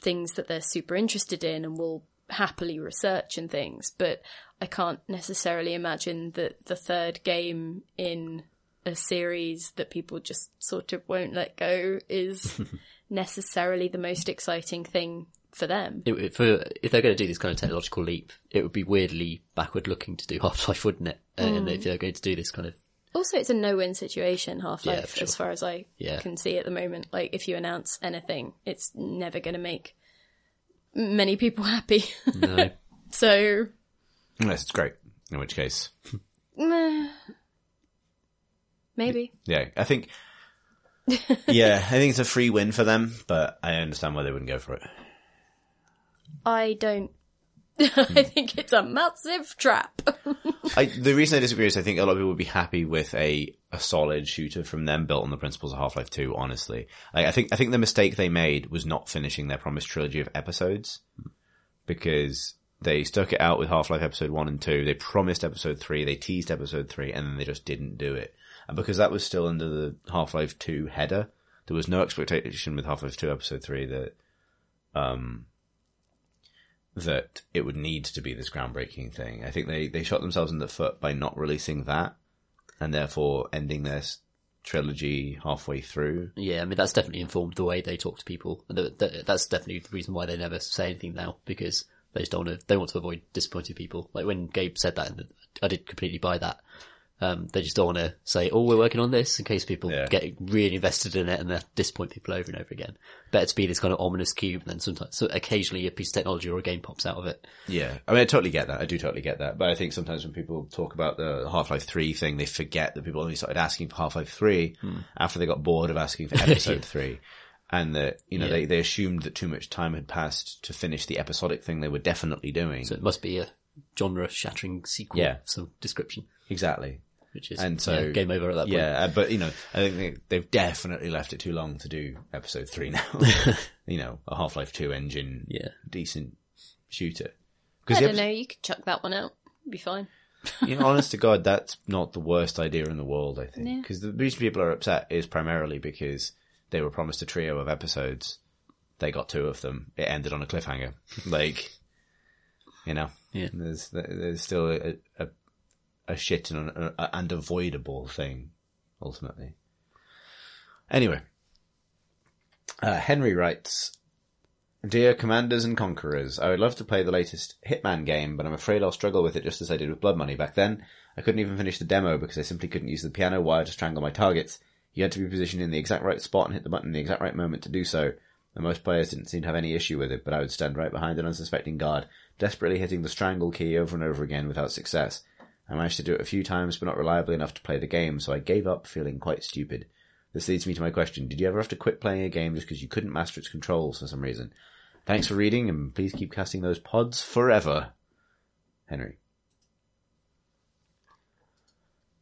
things that they're super interested in and will happily research and things, but I can't necessarily imagine that the third game in a series that people just sort of won't let go is necessarily the most exciting thing for them. It, it- for if they're going to do this kind of technological leap, it would be weirdly backward looking to do Half Life, wouldn't it? Uh, and if mm. they're going to do this kind of Also, it's a no-win situation, Half Life, Yeah, sure. as far as I Yeah. can see at the moment. Like, if you announce anything, it's never going to make many people happy. no, so, Unless it's great, in which case, maybe. yeah, I think, yeah, I think it's a free win for them, but I understand why they wouldn't go for it. I don't. I think it's a massive trap. I, the reason I disagree is I think a lot of people would be happy with a, a solid shooter from them built on the principles of Half-Life 2, honestly. Like, I think, I think the mistake they made was not finishing their promised trilogy of episodes because they stuck it out with Half-Life episode 1 and 2. They promised episode 3, they teased episode 3, and then they just didn't do it. And because that was still under the Half-Life 2 header, there was no expectation with Half-Life 2 episode 3 that, um, that it would need to be this groundbreaking thing. I think they, they shot themselves in the foot by not releasing that and therefore ending their trilogy halfway through. yeah, I mean that's definitely informed the way they talk to people. That's definitely the reason why they never say anything now because they just don't want to. They want to avoid disappointing people. Like when Gabe said that, I did completely buy that. Um, they just don't want to say, "Oh, we're working on this," in case people Yeah. get really invested in it and they disappoint people over and over again. Better to be this kind of ominous cube, and then sometimes, so occasionally a piece of technology or a game pops out of it. Yeah. I mean, I totally get that. I do totally get that. But I think sometimes when people talk about the Half-Life 3 thing, they forget that people only started asking for Half-Life 3 after they got bored of asking for episode 3. And that, you know, Yeah. they, they assumed that too much time had passed to finish the episodic thing they were definitely doing. So it must be a genre-shattering sequel Yeah. some description, exactly. Which is And so yeah, game over at that point. Yeah, but you know, I think they, they've definitely left it too long to do episode three now. you know, a Half Life Two engine, Yeah. decent shooter. I don't know. You could chuck that one out. Be fine. you know, honest to God, that's not the worst idea in the world. I think Yeah. because the reason people are upset is primarily because they were promised a trio of episodes. They got two of them. It ended on a cliffhanger. like, you know, Yeah. there's there's still a a, a shit and an and avoidable thing ultimately. Anyway, uh, Henry writes. Dear Commanders and Conquerors, I would love to play the latest Hitman game, but I'm afraid I'll struggle with it just as I did with Blood Money. Back then, I couldn't even finish the demo because I simply couldn't use the piano wire to strangle my targets. You had to be positioned in the exact right spot and hit the button in the exact right moment to do so. And most players didn't seem to have any issue with it, but I would stand right behind an unsuspecting guard, desperately hitting the strangle key over and over again without success. I managed to do it a few times, but not reliably enough to play the game, so I gave up feeling quite stupid. This leads me to my question. Did you ever have to quit playing a game just because you couldn't master its controls for some reason? Thanks for reading, and please keep casting those pods forever. Henry.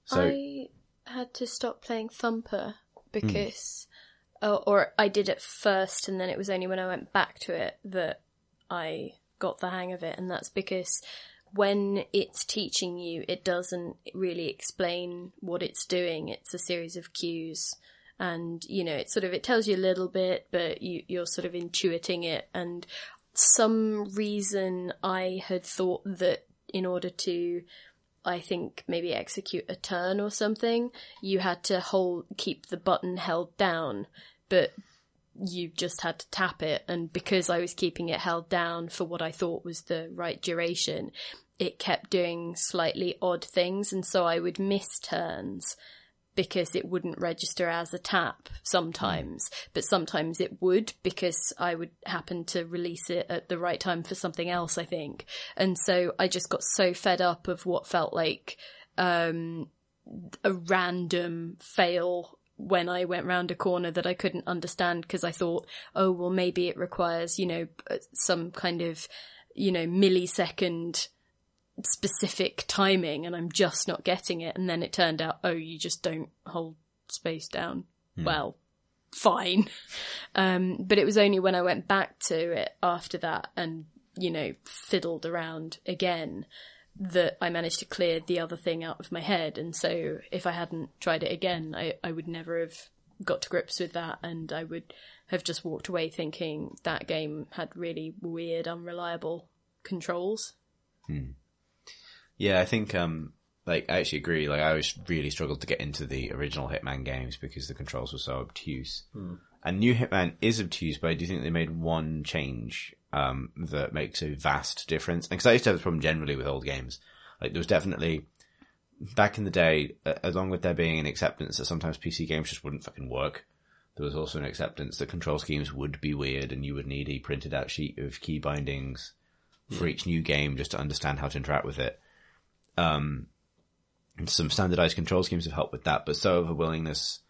So, I had to stop playing Thumper because, uh, or I did it first, and then it was only when I went back to it that I got the hang of it, and that's because when it's teaching you, it doesn't really explain what it's doing. It's a series of cues, and you know, it sort of it tells you a little bit, but you you're sort of intuiting it, and some reason I had thought that in order to I think maybe execute a turn or something, you had to hold keep the button held down, but you just had to tap it and because I was keeping it held down for what I thought was the right duration, it kept doing slightly odd things and so I would miss turns because it wouldn't register as a tap sometimes, but sometimes it would because I would happen to release it at the right time for something else, I think. And so I just got so fed up of what felt like, um, a random fail when I went round a corner that I couldn't understand because I thought, oh, well, maybe it requires, you know, some kind of, you know, millisecond specific timing and I'm just not getting it. And then it turned out, oh, you just don't hold space down. Well, fine. Um, but it was only when I went back to it after that and, you know, fiddled around again that I managed to clear the other thing out of my head. And so if I hadn't tried it again, I, I would never have got to grips with that and I would have just walked away thinking that game had really weird, unreliable controls. Yeah, I think um like I actually agree. Like I always really struggled to get into the original Hitman games because the controls were so obtuse. And new Hitman is obtuse, but I do think they made one change um that makes a vast difference. Because I used to have this problem generally with old games. Like there was definitely back in the day, along with there being an acceptance that sometimes PC games just wouldn't fucking work. There was also an acceptance that control schemes would be weird, and you would need a printed out sheet of key bindings for each new game just to understand how to interact with it. Um, some standardized control schemes have helped with that, but so have a willingness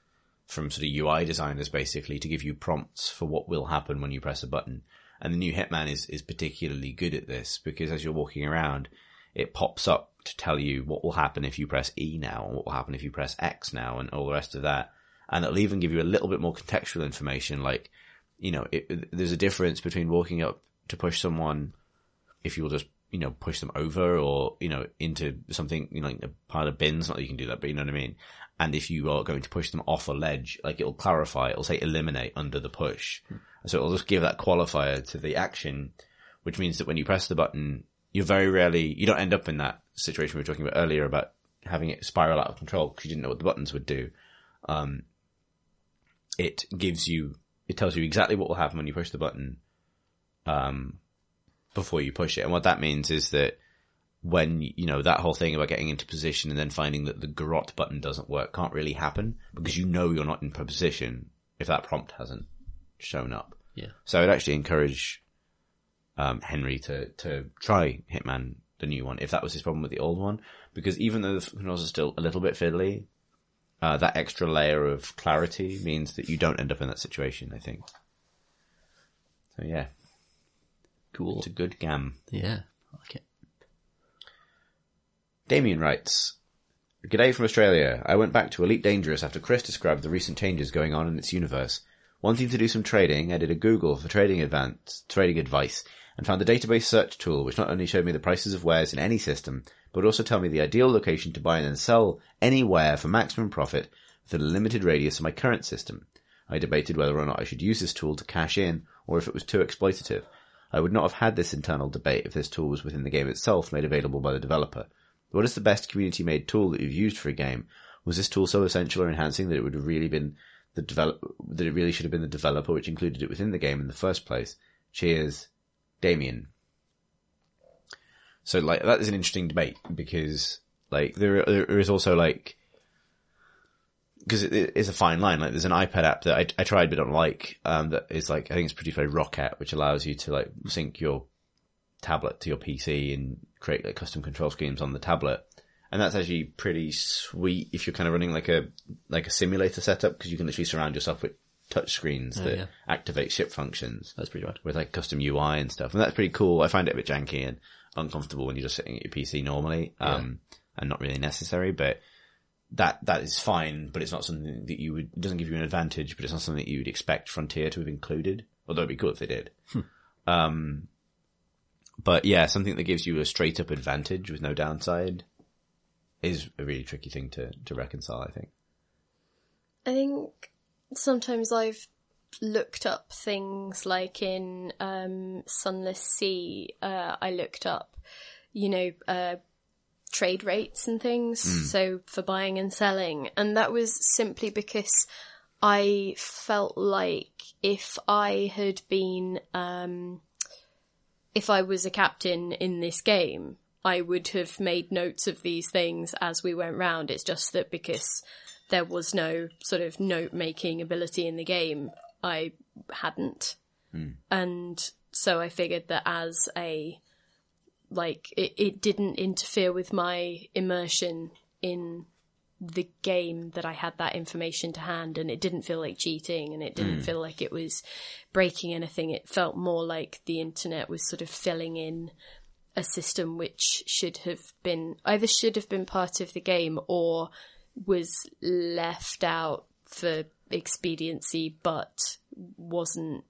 from sort of UI designers basically to give you prompts for what will happen when you press a button. And the new Hitman is, is particularly good at this because as you're walking around, it pops up to tell you what will happen if you press E now and what will happen if you press X now and all the rest of that. And it'll even give you a little bit more contextual information like, you know, it, there's a difference between walking up to push someone if you'll just you know push them over or you know into something you know like a pile of bins not that you can do that but you know what i mean? And if you are going to push them off a ledge like it'll clarify it'll say eliminate under the push. So it'll just give that qualifier to the action which means that when you press the button you're very rarely you don't end up in that situation we were talking about earlier about having it spiral out of control because you didn't know what the buttons would do. Um it gives you it tells you exactly what will happen when you push the button. Um before you push it. And what that means is that when, you know, that whole thing about getting into position and then finding that the garrote button doesn't work can't really happen because you know you're not in position if that prompt hasn't shown up. Yeah. So I'd actually encourage, um, Henry to, to try Hitman, the new one, if that was his problem with the old one, because even though the controls are still a little bit fiddly, uh, that extra layer of clarity means that you don't end up in that situation, I think. So yeah, Cool. it's a good gam. Yeah. I like it. Damien writes, G'day from Australia. I went back to Elite Dangerous after Chris described the recent changes going on in its universe. Wanting to do some trading, I did a Google for trading advance, trading advice and found the database search tool which not only showed me the prices of wares in any system, but also tell me the ideal location to buy and then sell any ware for maximum profit within a limited radius of my current system. I debated whether or not I should use this tool to cash in or if it was too exploitative. I would not have had this internal debate if this tool was within the game itself made available by the developer. What is the best community made tool that you've used for a game? Was this tool so essential or enhancing that it would have really been the develop that it really should have been the developer which included it within the game in the first place? Cheers, Damien. So like that is an interesting debate because like there there is also like because it, it is a fine line. Like there's an iPad app that I, I tried but don't like. Um, that is like I think it's produced by Roccat, which allows you to like sync your tablet to your PC and create like custom control schemes on the tablet. And that's actually pretty sweet if you're kind of running like a like a simulator setup because you can literally surround yourself with touch screens that yeah. activate ship functions That's pretty rad. with like custom UI and stuff. And that's pretty cool. I find it a bit janky and uncomfortable when you're just sitting at your PC normally, um, and not really necessary, but that, that is fine, but it's not something that you would, doesn't give you an advantage, but it's not something that you would expect Frontier to have included. Although it'd be cool if they did. Um, but yeah, something that gives you a straight up advantage with no downside is a really tricky thing to, to reconcile, I think. I think sometimes I've looked up things like in um, Sunless Sea, uh, I looked up, you know, uh, trade rates and things. So for buying and selling. And that was simply because I felt like if I had been, um, if I was a captain in this game, I would have made notes of these things as we went round. It's just that because there was no sort of note making ability in the game, I hadn't. And so I figured that as a, like, it, it didn't interfere with my immersion in the game that I had that information to hand and it didn't feel like cheating and it didn't hmm. feel like it was breaking anything. It felt more like the internet was sort of filling in a system which should have been either should have been part of the game or was left out for expediency but wasn't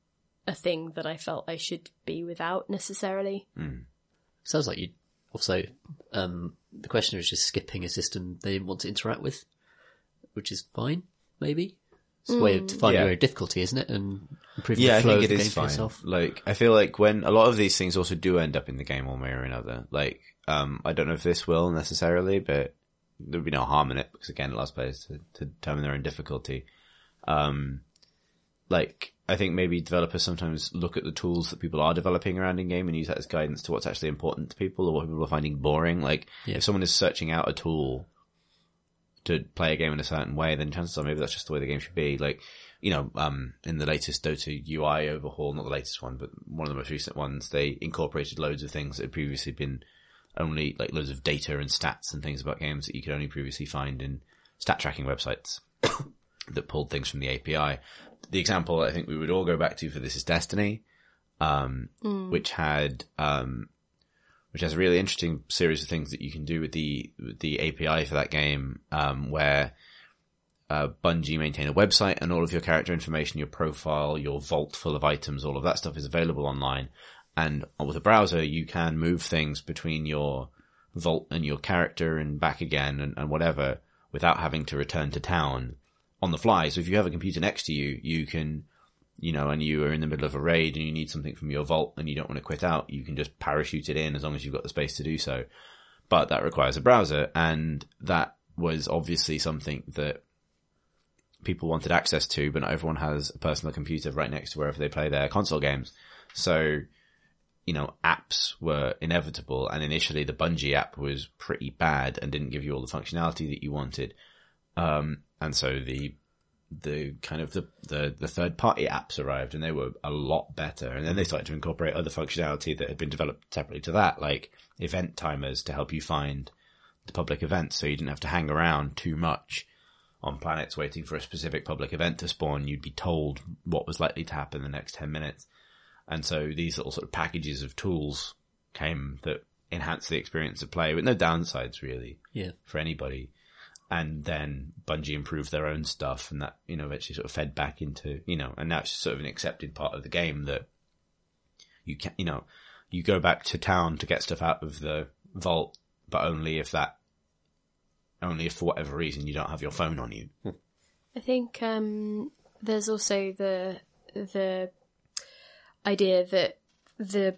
a thing that I felt I should be without necessarily. Hmm. Sounds like you also um, the questioner is just skipping a system they didn't want to interact with, which is fine, maybe. It's a way of finding Yeah. your own difficulty, isn't it? And improving Yeah, the I flow think of it the is game for fine. yourself. Like, I feel like when a lot of these things also do end up in the game one way or another. Like, um, I don't know if this will necessarily, but there would be no harm in it because again, it allows players to, to determine their own difficulty. Um, like, I think maybe developers sometimes look at the tools that people are developing around in game and use that as guidance to what's actually important to people or what people are finding boring. Like, Yeah. if someone is searching out a tool to play a game in a certain way, then chances are maybe that's just the way the game should be. Like, you know, um, in the latest Dota UI overhaul, not the latest one, but one of the most recent ones, they incorporated loads of things that had previously been only, like loads of data and stats and things about games that you could only previously find in stat tracking websites that pulled things from the API. The example I think we would all go back to for this is Destiny, um, which had, um, which has a really interesting series of things that you can do with the with the API for that game, um, where uh, Bungie maintain a website and all of your character information, your profile, your vault full of items, all of that stuff is available online. And with a browser, you can move things between your vault and your character and back again and, and whatever without having to return to town on the fly. So if you have a computer next to you, you can, you know, and you are in the middle of a raid and you need something from your vault and you don't want to quit out, you can just parachute it in as long as you've got the space to do so. But that requires a browser and that was obviously something that people wanted access to, but not everyone has a personal computer right next to wherever they play their console games. So, you know, apps were inevitable and initially the Bungie app was pretty bad and didn't give you all the functionality that you wanted. Um, and so the, the kind of the, the, the third party apps arrived and they were a lot better. And then they started to incorporate other functionality that had been developed separately to that, like event timers to help you find the public events. So you didn't have to hang around too much on planets waiting for a specific public event to spawn. You'd be told what was likely to happen in the next 10 minutes. And so these little sort of packages of tools came that enhance the experience of play with no downsides really Yeah. for anybody. And then Bungie improved their own stuff and that, you know, eventually sort of fed back into, you know, and now it's sort of an accepted part of the game that you can, you know, you go back to town to get stuff out of the vault, but only if that, only if for whatever reason you don't have your phone on you. I think um, there's also the the idea that the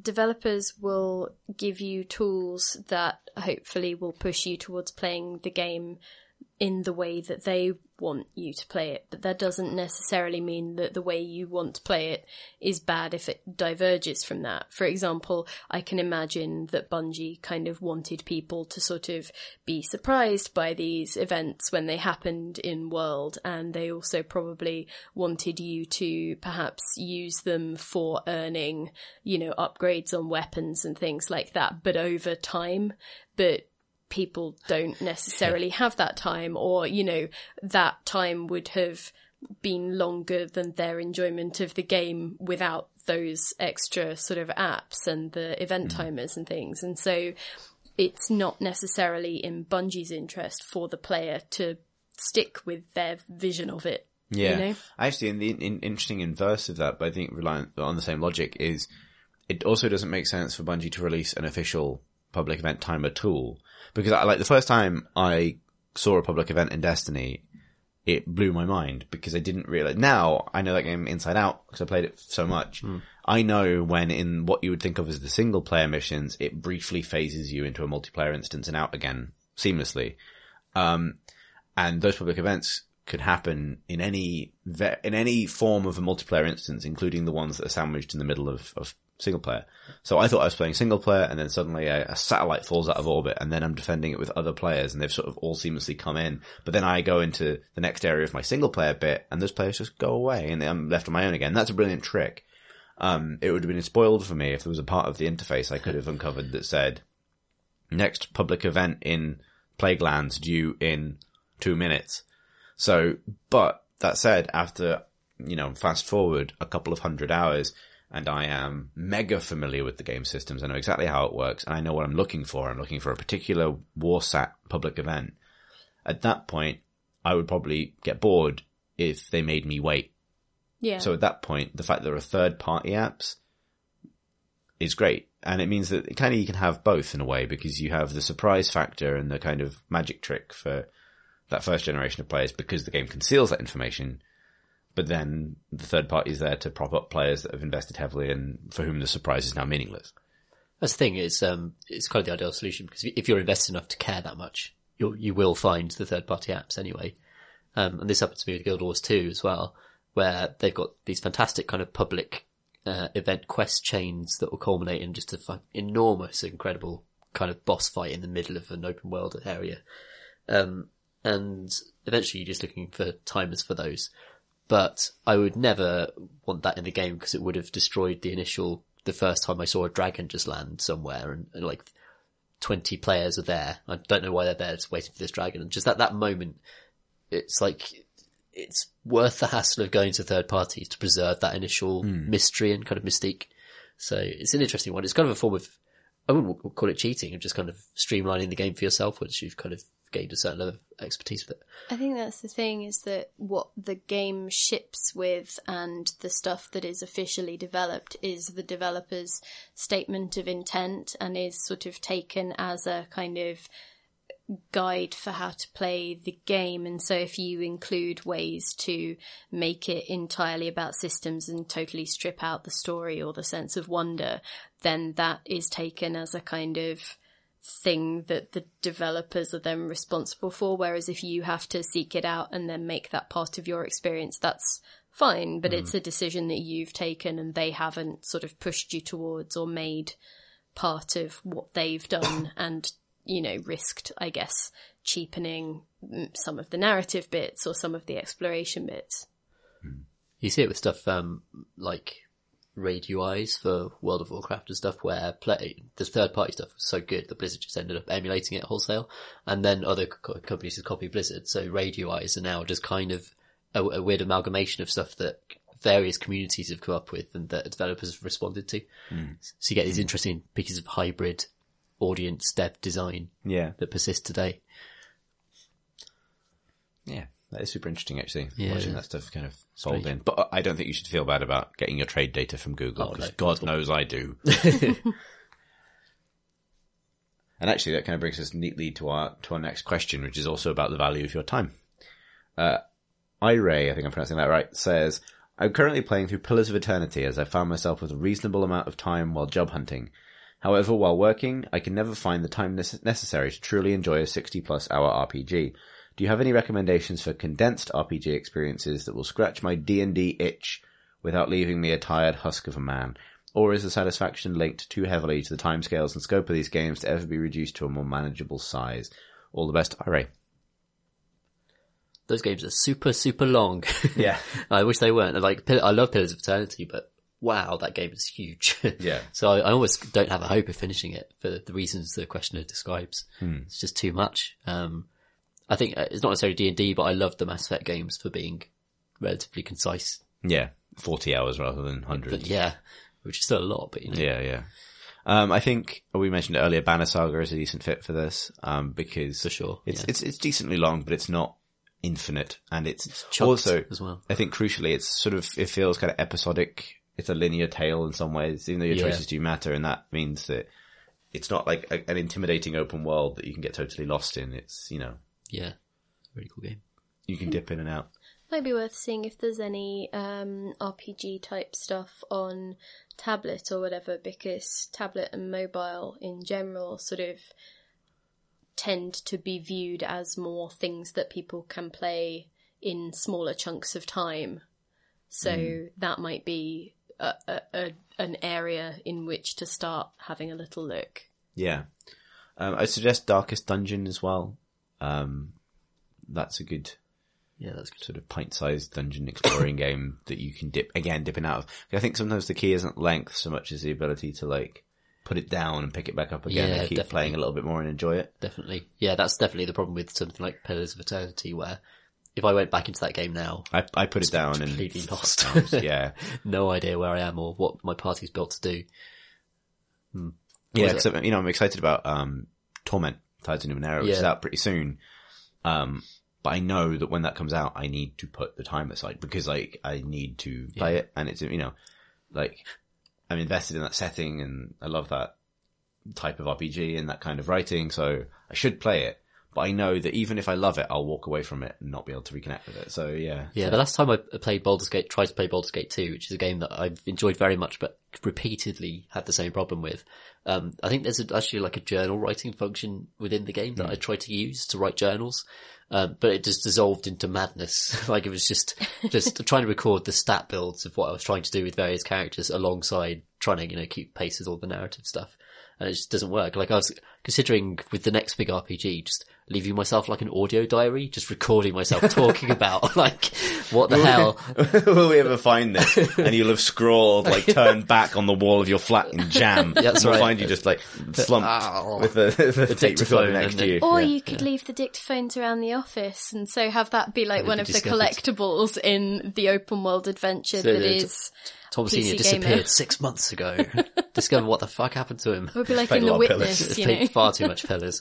developers will give you tools that hopefully will push you towards playing the game in the way that they want you to play it, but that doesn't necessarily mean that the way you want to play it is bad if it diverges from that. For example, I can imagine that Bungie kind of wanted people to sort of be surprised by these events when they happened in World, and they also probably wanted you to perhaps use them for earning, you know, upgrades on weapons and things like that, but over time. But people don't necessarily have that time or you know that time would have been longer than their enjoyment of the game without those extra sort of apps and the event mm. timers and things. And so it's not necessarily in Bungie's interest for the player to stick with their vision of it Yeah. you know Actually, in the in, interesting inverse of that, but I think reliant on the same logic is it also doesn't make sense for Bungie to release an official public event time at all. because I like the first time I saw a public event in Destiny, it blew my mind because I didn't realize. Now I know that game inside out because I played it so much. I know when in what you would think of as the single player missions, it briefly phases you into a multiplayer instance and out again seamlessly. Um, and those public events could happen in any ve- in any form of a multiplayer instance, including the ones that are sandwiched in the middle of, of single player. So I thought I was playing single player, and then suddenly a, a, satellite falls out of orbit, and then I'm defending it with other players, and they've sort of all seamlessly come in. But then I go into the next area of my single player bit, and those players just go away, and I'm left on my own again. That's a brilliant trick. Um, it would have been spoiled for me if there was a part of the interface I could have uncovered that said, next public event in Plaguelands due in two minutes. So, but that said, after, you know, fast forward a couple of hundred hours, and I am mega familiar with the game systems. I know exactly how it works and I know what I'm looking for. I'm looking for a particular Warsat public event. At that point, I would probably get bored if they made me wait. Yeah. So at that point, the fact that there are third party apps is great. And it means that kind of you can have both in a way because you have the surprise factor and the kind of magic trick for that first generation of players because the game conceals that information but then the third party is there to prop up players that have invested heavily and for whom the surprise is now meaningless. That's the thing. It's um, it's kind of the ideal solution because if you're invested enough to care that much, you you will find the third party apps anyway. Um, and this happened to me with Guild Wars 2 as well, where they've got these fantastic kind of public uh, event quest chains that will culminate in just a enormous, incredible kind of boss fight in the middle of an open world area. Um, and eventually you're just looking for timers for those but I would never want that in the game because it would have destroyed the initial, the first time I saw a dragon just land somewhere and, and, like 20 players are there. I don't know why they're there just waiting for this dragon. And just at that moment, it's like, it's worth the hassle of going to third parties to preserve that initial mm. mystery and kind of mystique. So it's an interesting one. It's kind of a form of, I wouldn't call it cheating, of just kind of streamlining the game for yourself once you've kind of gained a certain level of expertise with it. I think that's the thing is that what the game ships with and the stuff that is officially developed is the developer's statement of intent and is sort of taken as a kind of guide for how to play the game. And so if you include ways to make it entirely about systems and totally strip out the story or the sense of wonder, then that is taken as a kind of thing that the developers are then responsible for. Whereas if you have to seek it out and then make that part of your experience, that's fine, but mm. it's a decision that you've taken and they haven't sort of pushed you towards or made part of what they've done and, you know, risked, I guess, cheapening some of the narrative bits or some of the exploration bits. You see it with stuff, um, like raid UIs for World of Warcraft and stuff where play, the third party stuff was so good that Blizzard just ended up emulating it wholesale. And then other co- companies just copy Blizzard. So raid UIs are now just kind of a, a, weird amalgamation of stuff that various communities have come up with and that developers have responded to. Mm. So you get these interesting pieces of hybrid audience dev design yeah. that persist today. Yeah. That is super interesting, actually. Yeah, watching that stuff kind of sold in. But I don't think you should feel bad about getting your trade data from Google because oh, no, God knows I do. and actually, that kind of brings us neatly to our to our next question, which is also about the value of your time. Uh, Iray, I think I'm pronouncing that right, says, I'm currently playing through Pillars of Eternity as I found myself with a reasonable amount of time while job hunting. However, while working, I can never find the time necessary to truly enjoy a 60 plus hour RPG. Do you have any recommendations for condensed RPG experiences that will scratch my D&D itch without leaving me a tired husk of a man? Or is the satisfaction linked too heavily to the timescales and scope of these games to ever be reduced to a more manageable size? All the best, Iray. Those games are super, super long. Yeah. I wish they weren't. Like, I love Pillars of Eternity, but wow, that game is huge. yeah. So I, I, almost don't have a hope of finishing it for the reasons the questioner describes. Hmm. It's just too much. Um, I think uh, it's not necessarily D and D, but I love the Mass Effect games for being relatively concise. Yeah, forty hours rather than hundreds. Yeah, which is still a lot, but you know. Yeah, yeah. Um, I think we mentioned earlier. Banner Saga is a decent fit for this um, because for sure it's yeah. it's it's decently long, but it's not infinite, and it's, it's also as well. I think crucially, it's sort of it feels kind of episodic. It's a linear tale in some ways, even though your yeah. choices do matter, and that means that it's not like a, an intimidating open world that you can get totally lost in. It's you know yeah, really cool game. You can dip in and out. Might be worth seeing if there's any um, RPG type stuff on tablet or whatever, because tablet and mobile in general sort of tend to be viewed as more things that people can play in smaller chunks of time. So mm. that might be a, a, a, an area in which to start having a little look. Yeah. Um, I suggest Darkest Dungeon as well. Um, that's a good Yeah, that's good. sort of pint-sized dungeon exploring game that you can dip again, dipping out of. I think sometimes the key isn't length so much as the ability to like put it down and pick it back up again Yeah, and keep definitely. playing a little bit more and enjoy it. Definitely. Yeah, that's definitely the problem with something like Pillars of Eternity where if I went back into that game now, I I put it down and completely lost. times, yeah, no idea where I am or what my party's built to do. yeah. Was Because you know I'm excited about um Torment Tides of Numenera, which is out pretty soon. Um, but I know that when that comes out, I need to put the time aside because like I need to play it, and it's you know like I'm invested in that setting and I love that type of RPG and that kind of writing, so I should play it. But I know that even if I love it, I'll walk away from it and not be able to reconnect with it. So yeah, Yeah, the last time I played Baldur's Gate, tried to play Baldur's Gate 2, which is a game that I've enjoyed very much, but repeatedly had the same problem with. Um, I think there's a, actually like a journal writing function within the game that I tried to use to write journals. Um, but it just dissolved into madness. like it was just, just trying to record the stat builds of what I was trying to do with various characters alongside trying to, you know, keep pace with all the narrative stuff. And it just doesn't work. Like I was considering with the next big RPG, just leaving myself like an audio diary, just recording myself talking about like, what the hell? will we ever find this? And you'll have scrawled like turned back on the wall of your flat in jam. That's we'll right. find you just like slumped Ow. with the, the, tape dictaphone recorder next to you. Or Yeah. you could leave the dictaphones around the office and so have that be like it'd one be of the collectibles in the open world adventure So that the- is. Tom PC Senior gamer. disappeared six months ago. Discover what the fuck happened to him. It would be like in The Witness, you know. far too much pillars.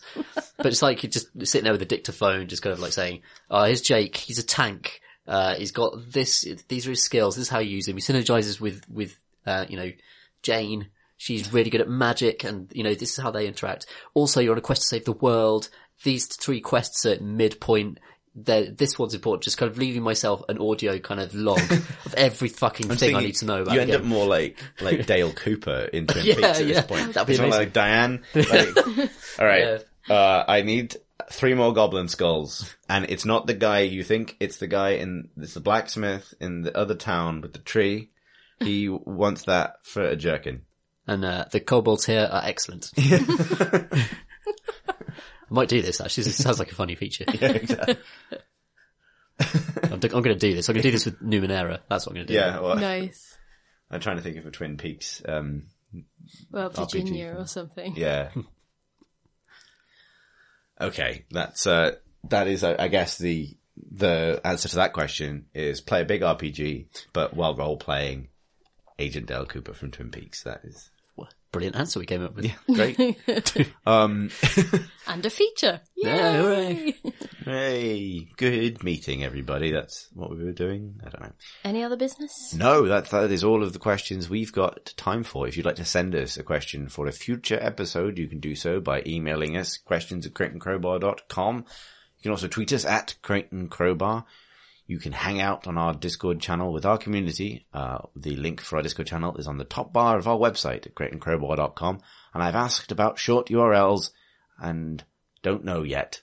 But it's like you're just sitting there with a dictaphone, just kind of like saying, "Oh, here's Jake. He's a tank. Uh, he's got this. These are his skills. This is how you use him. He synergizes with with uh, you know Jane. She's really good at magic, and you know this is how they interact. Also, you're on a quest to save the world. These three quests are at midpoint. They're, this one's important. Just kind of leaving myself an audio kind of log of every fucking thing I need to know about. You end game. up more like like Dale Cooper in Twin Yeah, Peaks at yeah. this point. That'd be amazing. like Diane. Like, all right, uh, I need three more goblin skulls, and it's not the guy you think. It's the guy in it's the blacksmith in the other town with the tree. He wants that for a jerkin. And uh, the kobolds here are excellent. I might do this actually. This sounds like a funny feature. Yeah, exactly. I'm, I'm going to do this. I'm going to do this with Numenera. That's what I'm going to do. yeah. Well, Nice. I'm trying to think of a Twin Peaks. Um, Well, Virginia thing. or something. Yeah. okay, that's uh, that is, uh, I guess, the the answer to that question is play a big RPG, but while role playing Agent Dale Cooper from Twin Peaks. That is Brilliant answer we came up with. Yeah, great. um, And a feature. Yeah, hooray. hey, good meeting, everybody. That's what we were doing. I don't know. Any other business? No, that that is all of the questions we've got time for. If you'd like to send us a question for a future episode, you can do so by emailing us questions at crateandcrowbar.com. You can also tweet us at Crate and Crowbar. You can hang out on our Discord channel with our community. Uh, the link for our Discord channel is on the top bar of our website at crateandcrowbar.com. And I've asked about short URLs and don't know yet.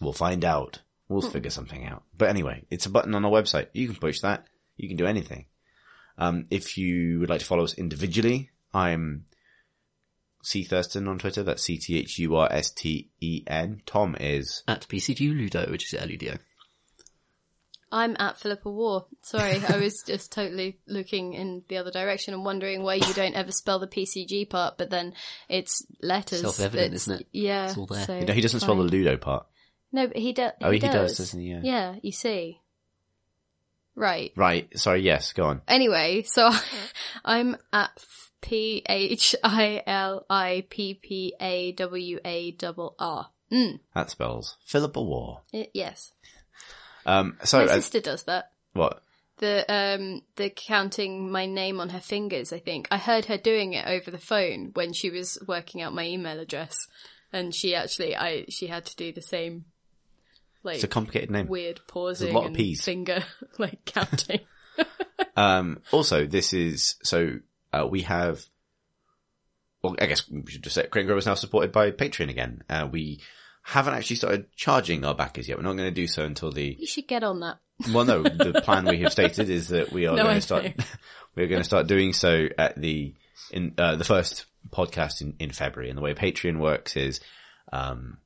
We'll find out. We'll figure something out. But anyway, it's a button on our website. You can push that. You can do anything. Um, if you would like to follow us individually, I'm C Thursten on Twitter. That's C T H U R S T E N. Tom is At PCG Ludo, which is L-U-D-O. I'm at Philippa Warr. Sorry, I was just totally looking in the other direction and wondering why you don't ever spell the PCG part, but then it's letters. Self-evident, It's- isn't it? Yeah. It's all there. so no, he doesn't spell the. Ludo part. No, but he, do- Oh, he he does. does, doesn't he? Yeah. Yeah, you see. Right. Right. Sorry. Yes. Go on. Anyway, so I'm at P H I L I P P A W A double R. Mm, That spells Philippa Warr. it- yes. Um. So My sister does that. what? The um the counting my name on her fingers, I think. I heard her doing it over the phone when she was working out my email address. And she actually I she had to do the same like It's a complicated name. weird pausing a lot of Ps. finger like counting. Um. Also, this is so. Uh, we have. Well, I guess we should just say Crane is now supported by Patreon again. Uh, we haven't actually started charging our backers yet. We're not going to do so until the you should get on that. Well, no, the plan we have stated is that we are No, going to start. we're going to start doing so at the in uh, the first podcast in, in February. And the way Patreon works is, um,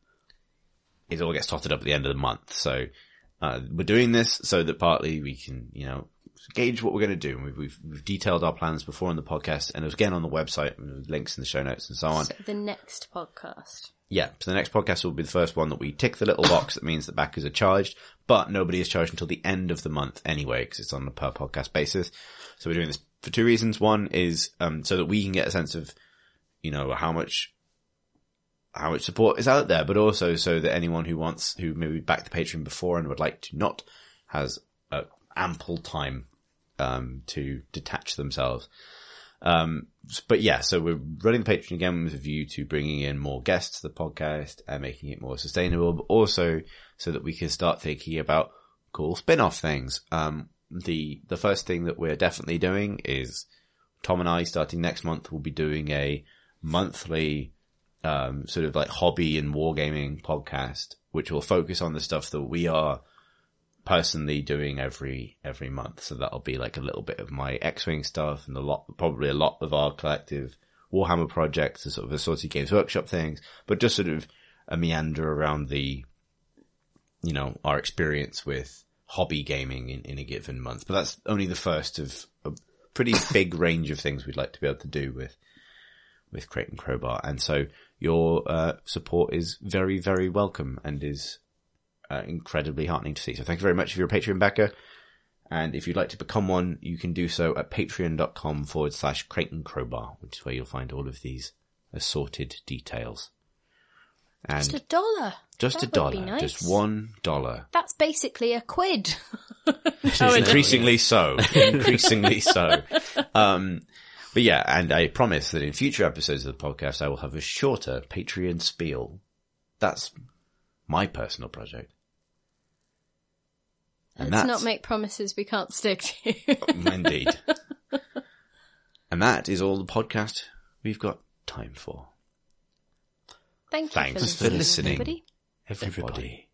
it all gets totted up at the end of the month. So uh, we're doing this so that partly we can, you know, gauge what we're going to do. We've, we've, we've detailed our plans before on the podcast, and it was again on the website, and links in the show notes and so on. So the next podcast. Yeah, so the next podcast will be the first one that we tick the little box that means that backers are charged, but nobody is charged until the end of the month anyway, because it's on a per podcast basis. So we're doing this for two reasons. One is um, so that we can get a sense of, you know, how much how much support is out there, but also so that anyone who wants who maybe backed the Patreon before and would like to not has uh, ample time um, to detach themselves. Um, but yeah, so we're running the Patreon again with a view to bringing in more guests to the podcast and making it more sustainable, but also so that we can start thinking about cool spin-off things. Um, the, the first thing that we're definitely doing is Tom and I starting next month will be doing a monthly, um, sort of like hobby and wargaming podcast, which will focus on the stuff that we are personally doing every every month. So that'll be like a little bit of my X-wing stuff and a lot, probably a lot of our collective Warhammer projects, the sort of assorted games workshop things, but just sort of a meander around the, you know, our experience with hobby gaming in, in a given month. But that's only the first of a pretty big range of things we'd like to be able to do with with Crate and Crowbar. And so your uh, support is very, very welcome and is uh, incredibly heartening to see. So thank you very much if you're a Patreon backer. And if you'd like to become one, you can do so at patreon.com forward slash and Crowbar, which is where you'll find all of these assorted details. And Just a dollar. just That a dollar, nice. just one dollar. That's basically a quid. increasingly so, increasingly so. Um, but yeah, and I promise that in future episodes of the podcast, I will have a shorter Patreon spiel. That's my personal project. And Let's not make promises we can't stick to. Oh, indeed. and that is all the podcast we've got time for. Thank you Thanks for listening. everybody. Everybody.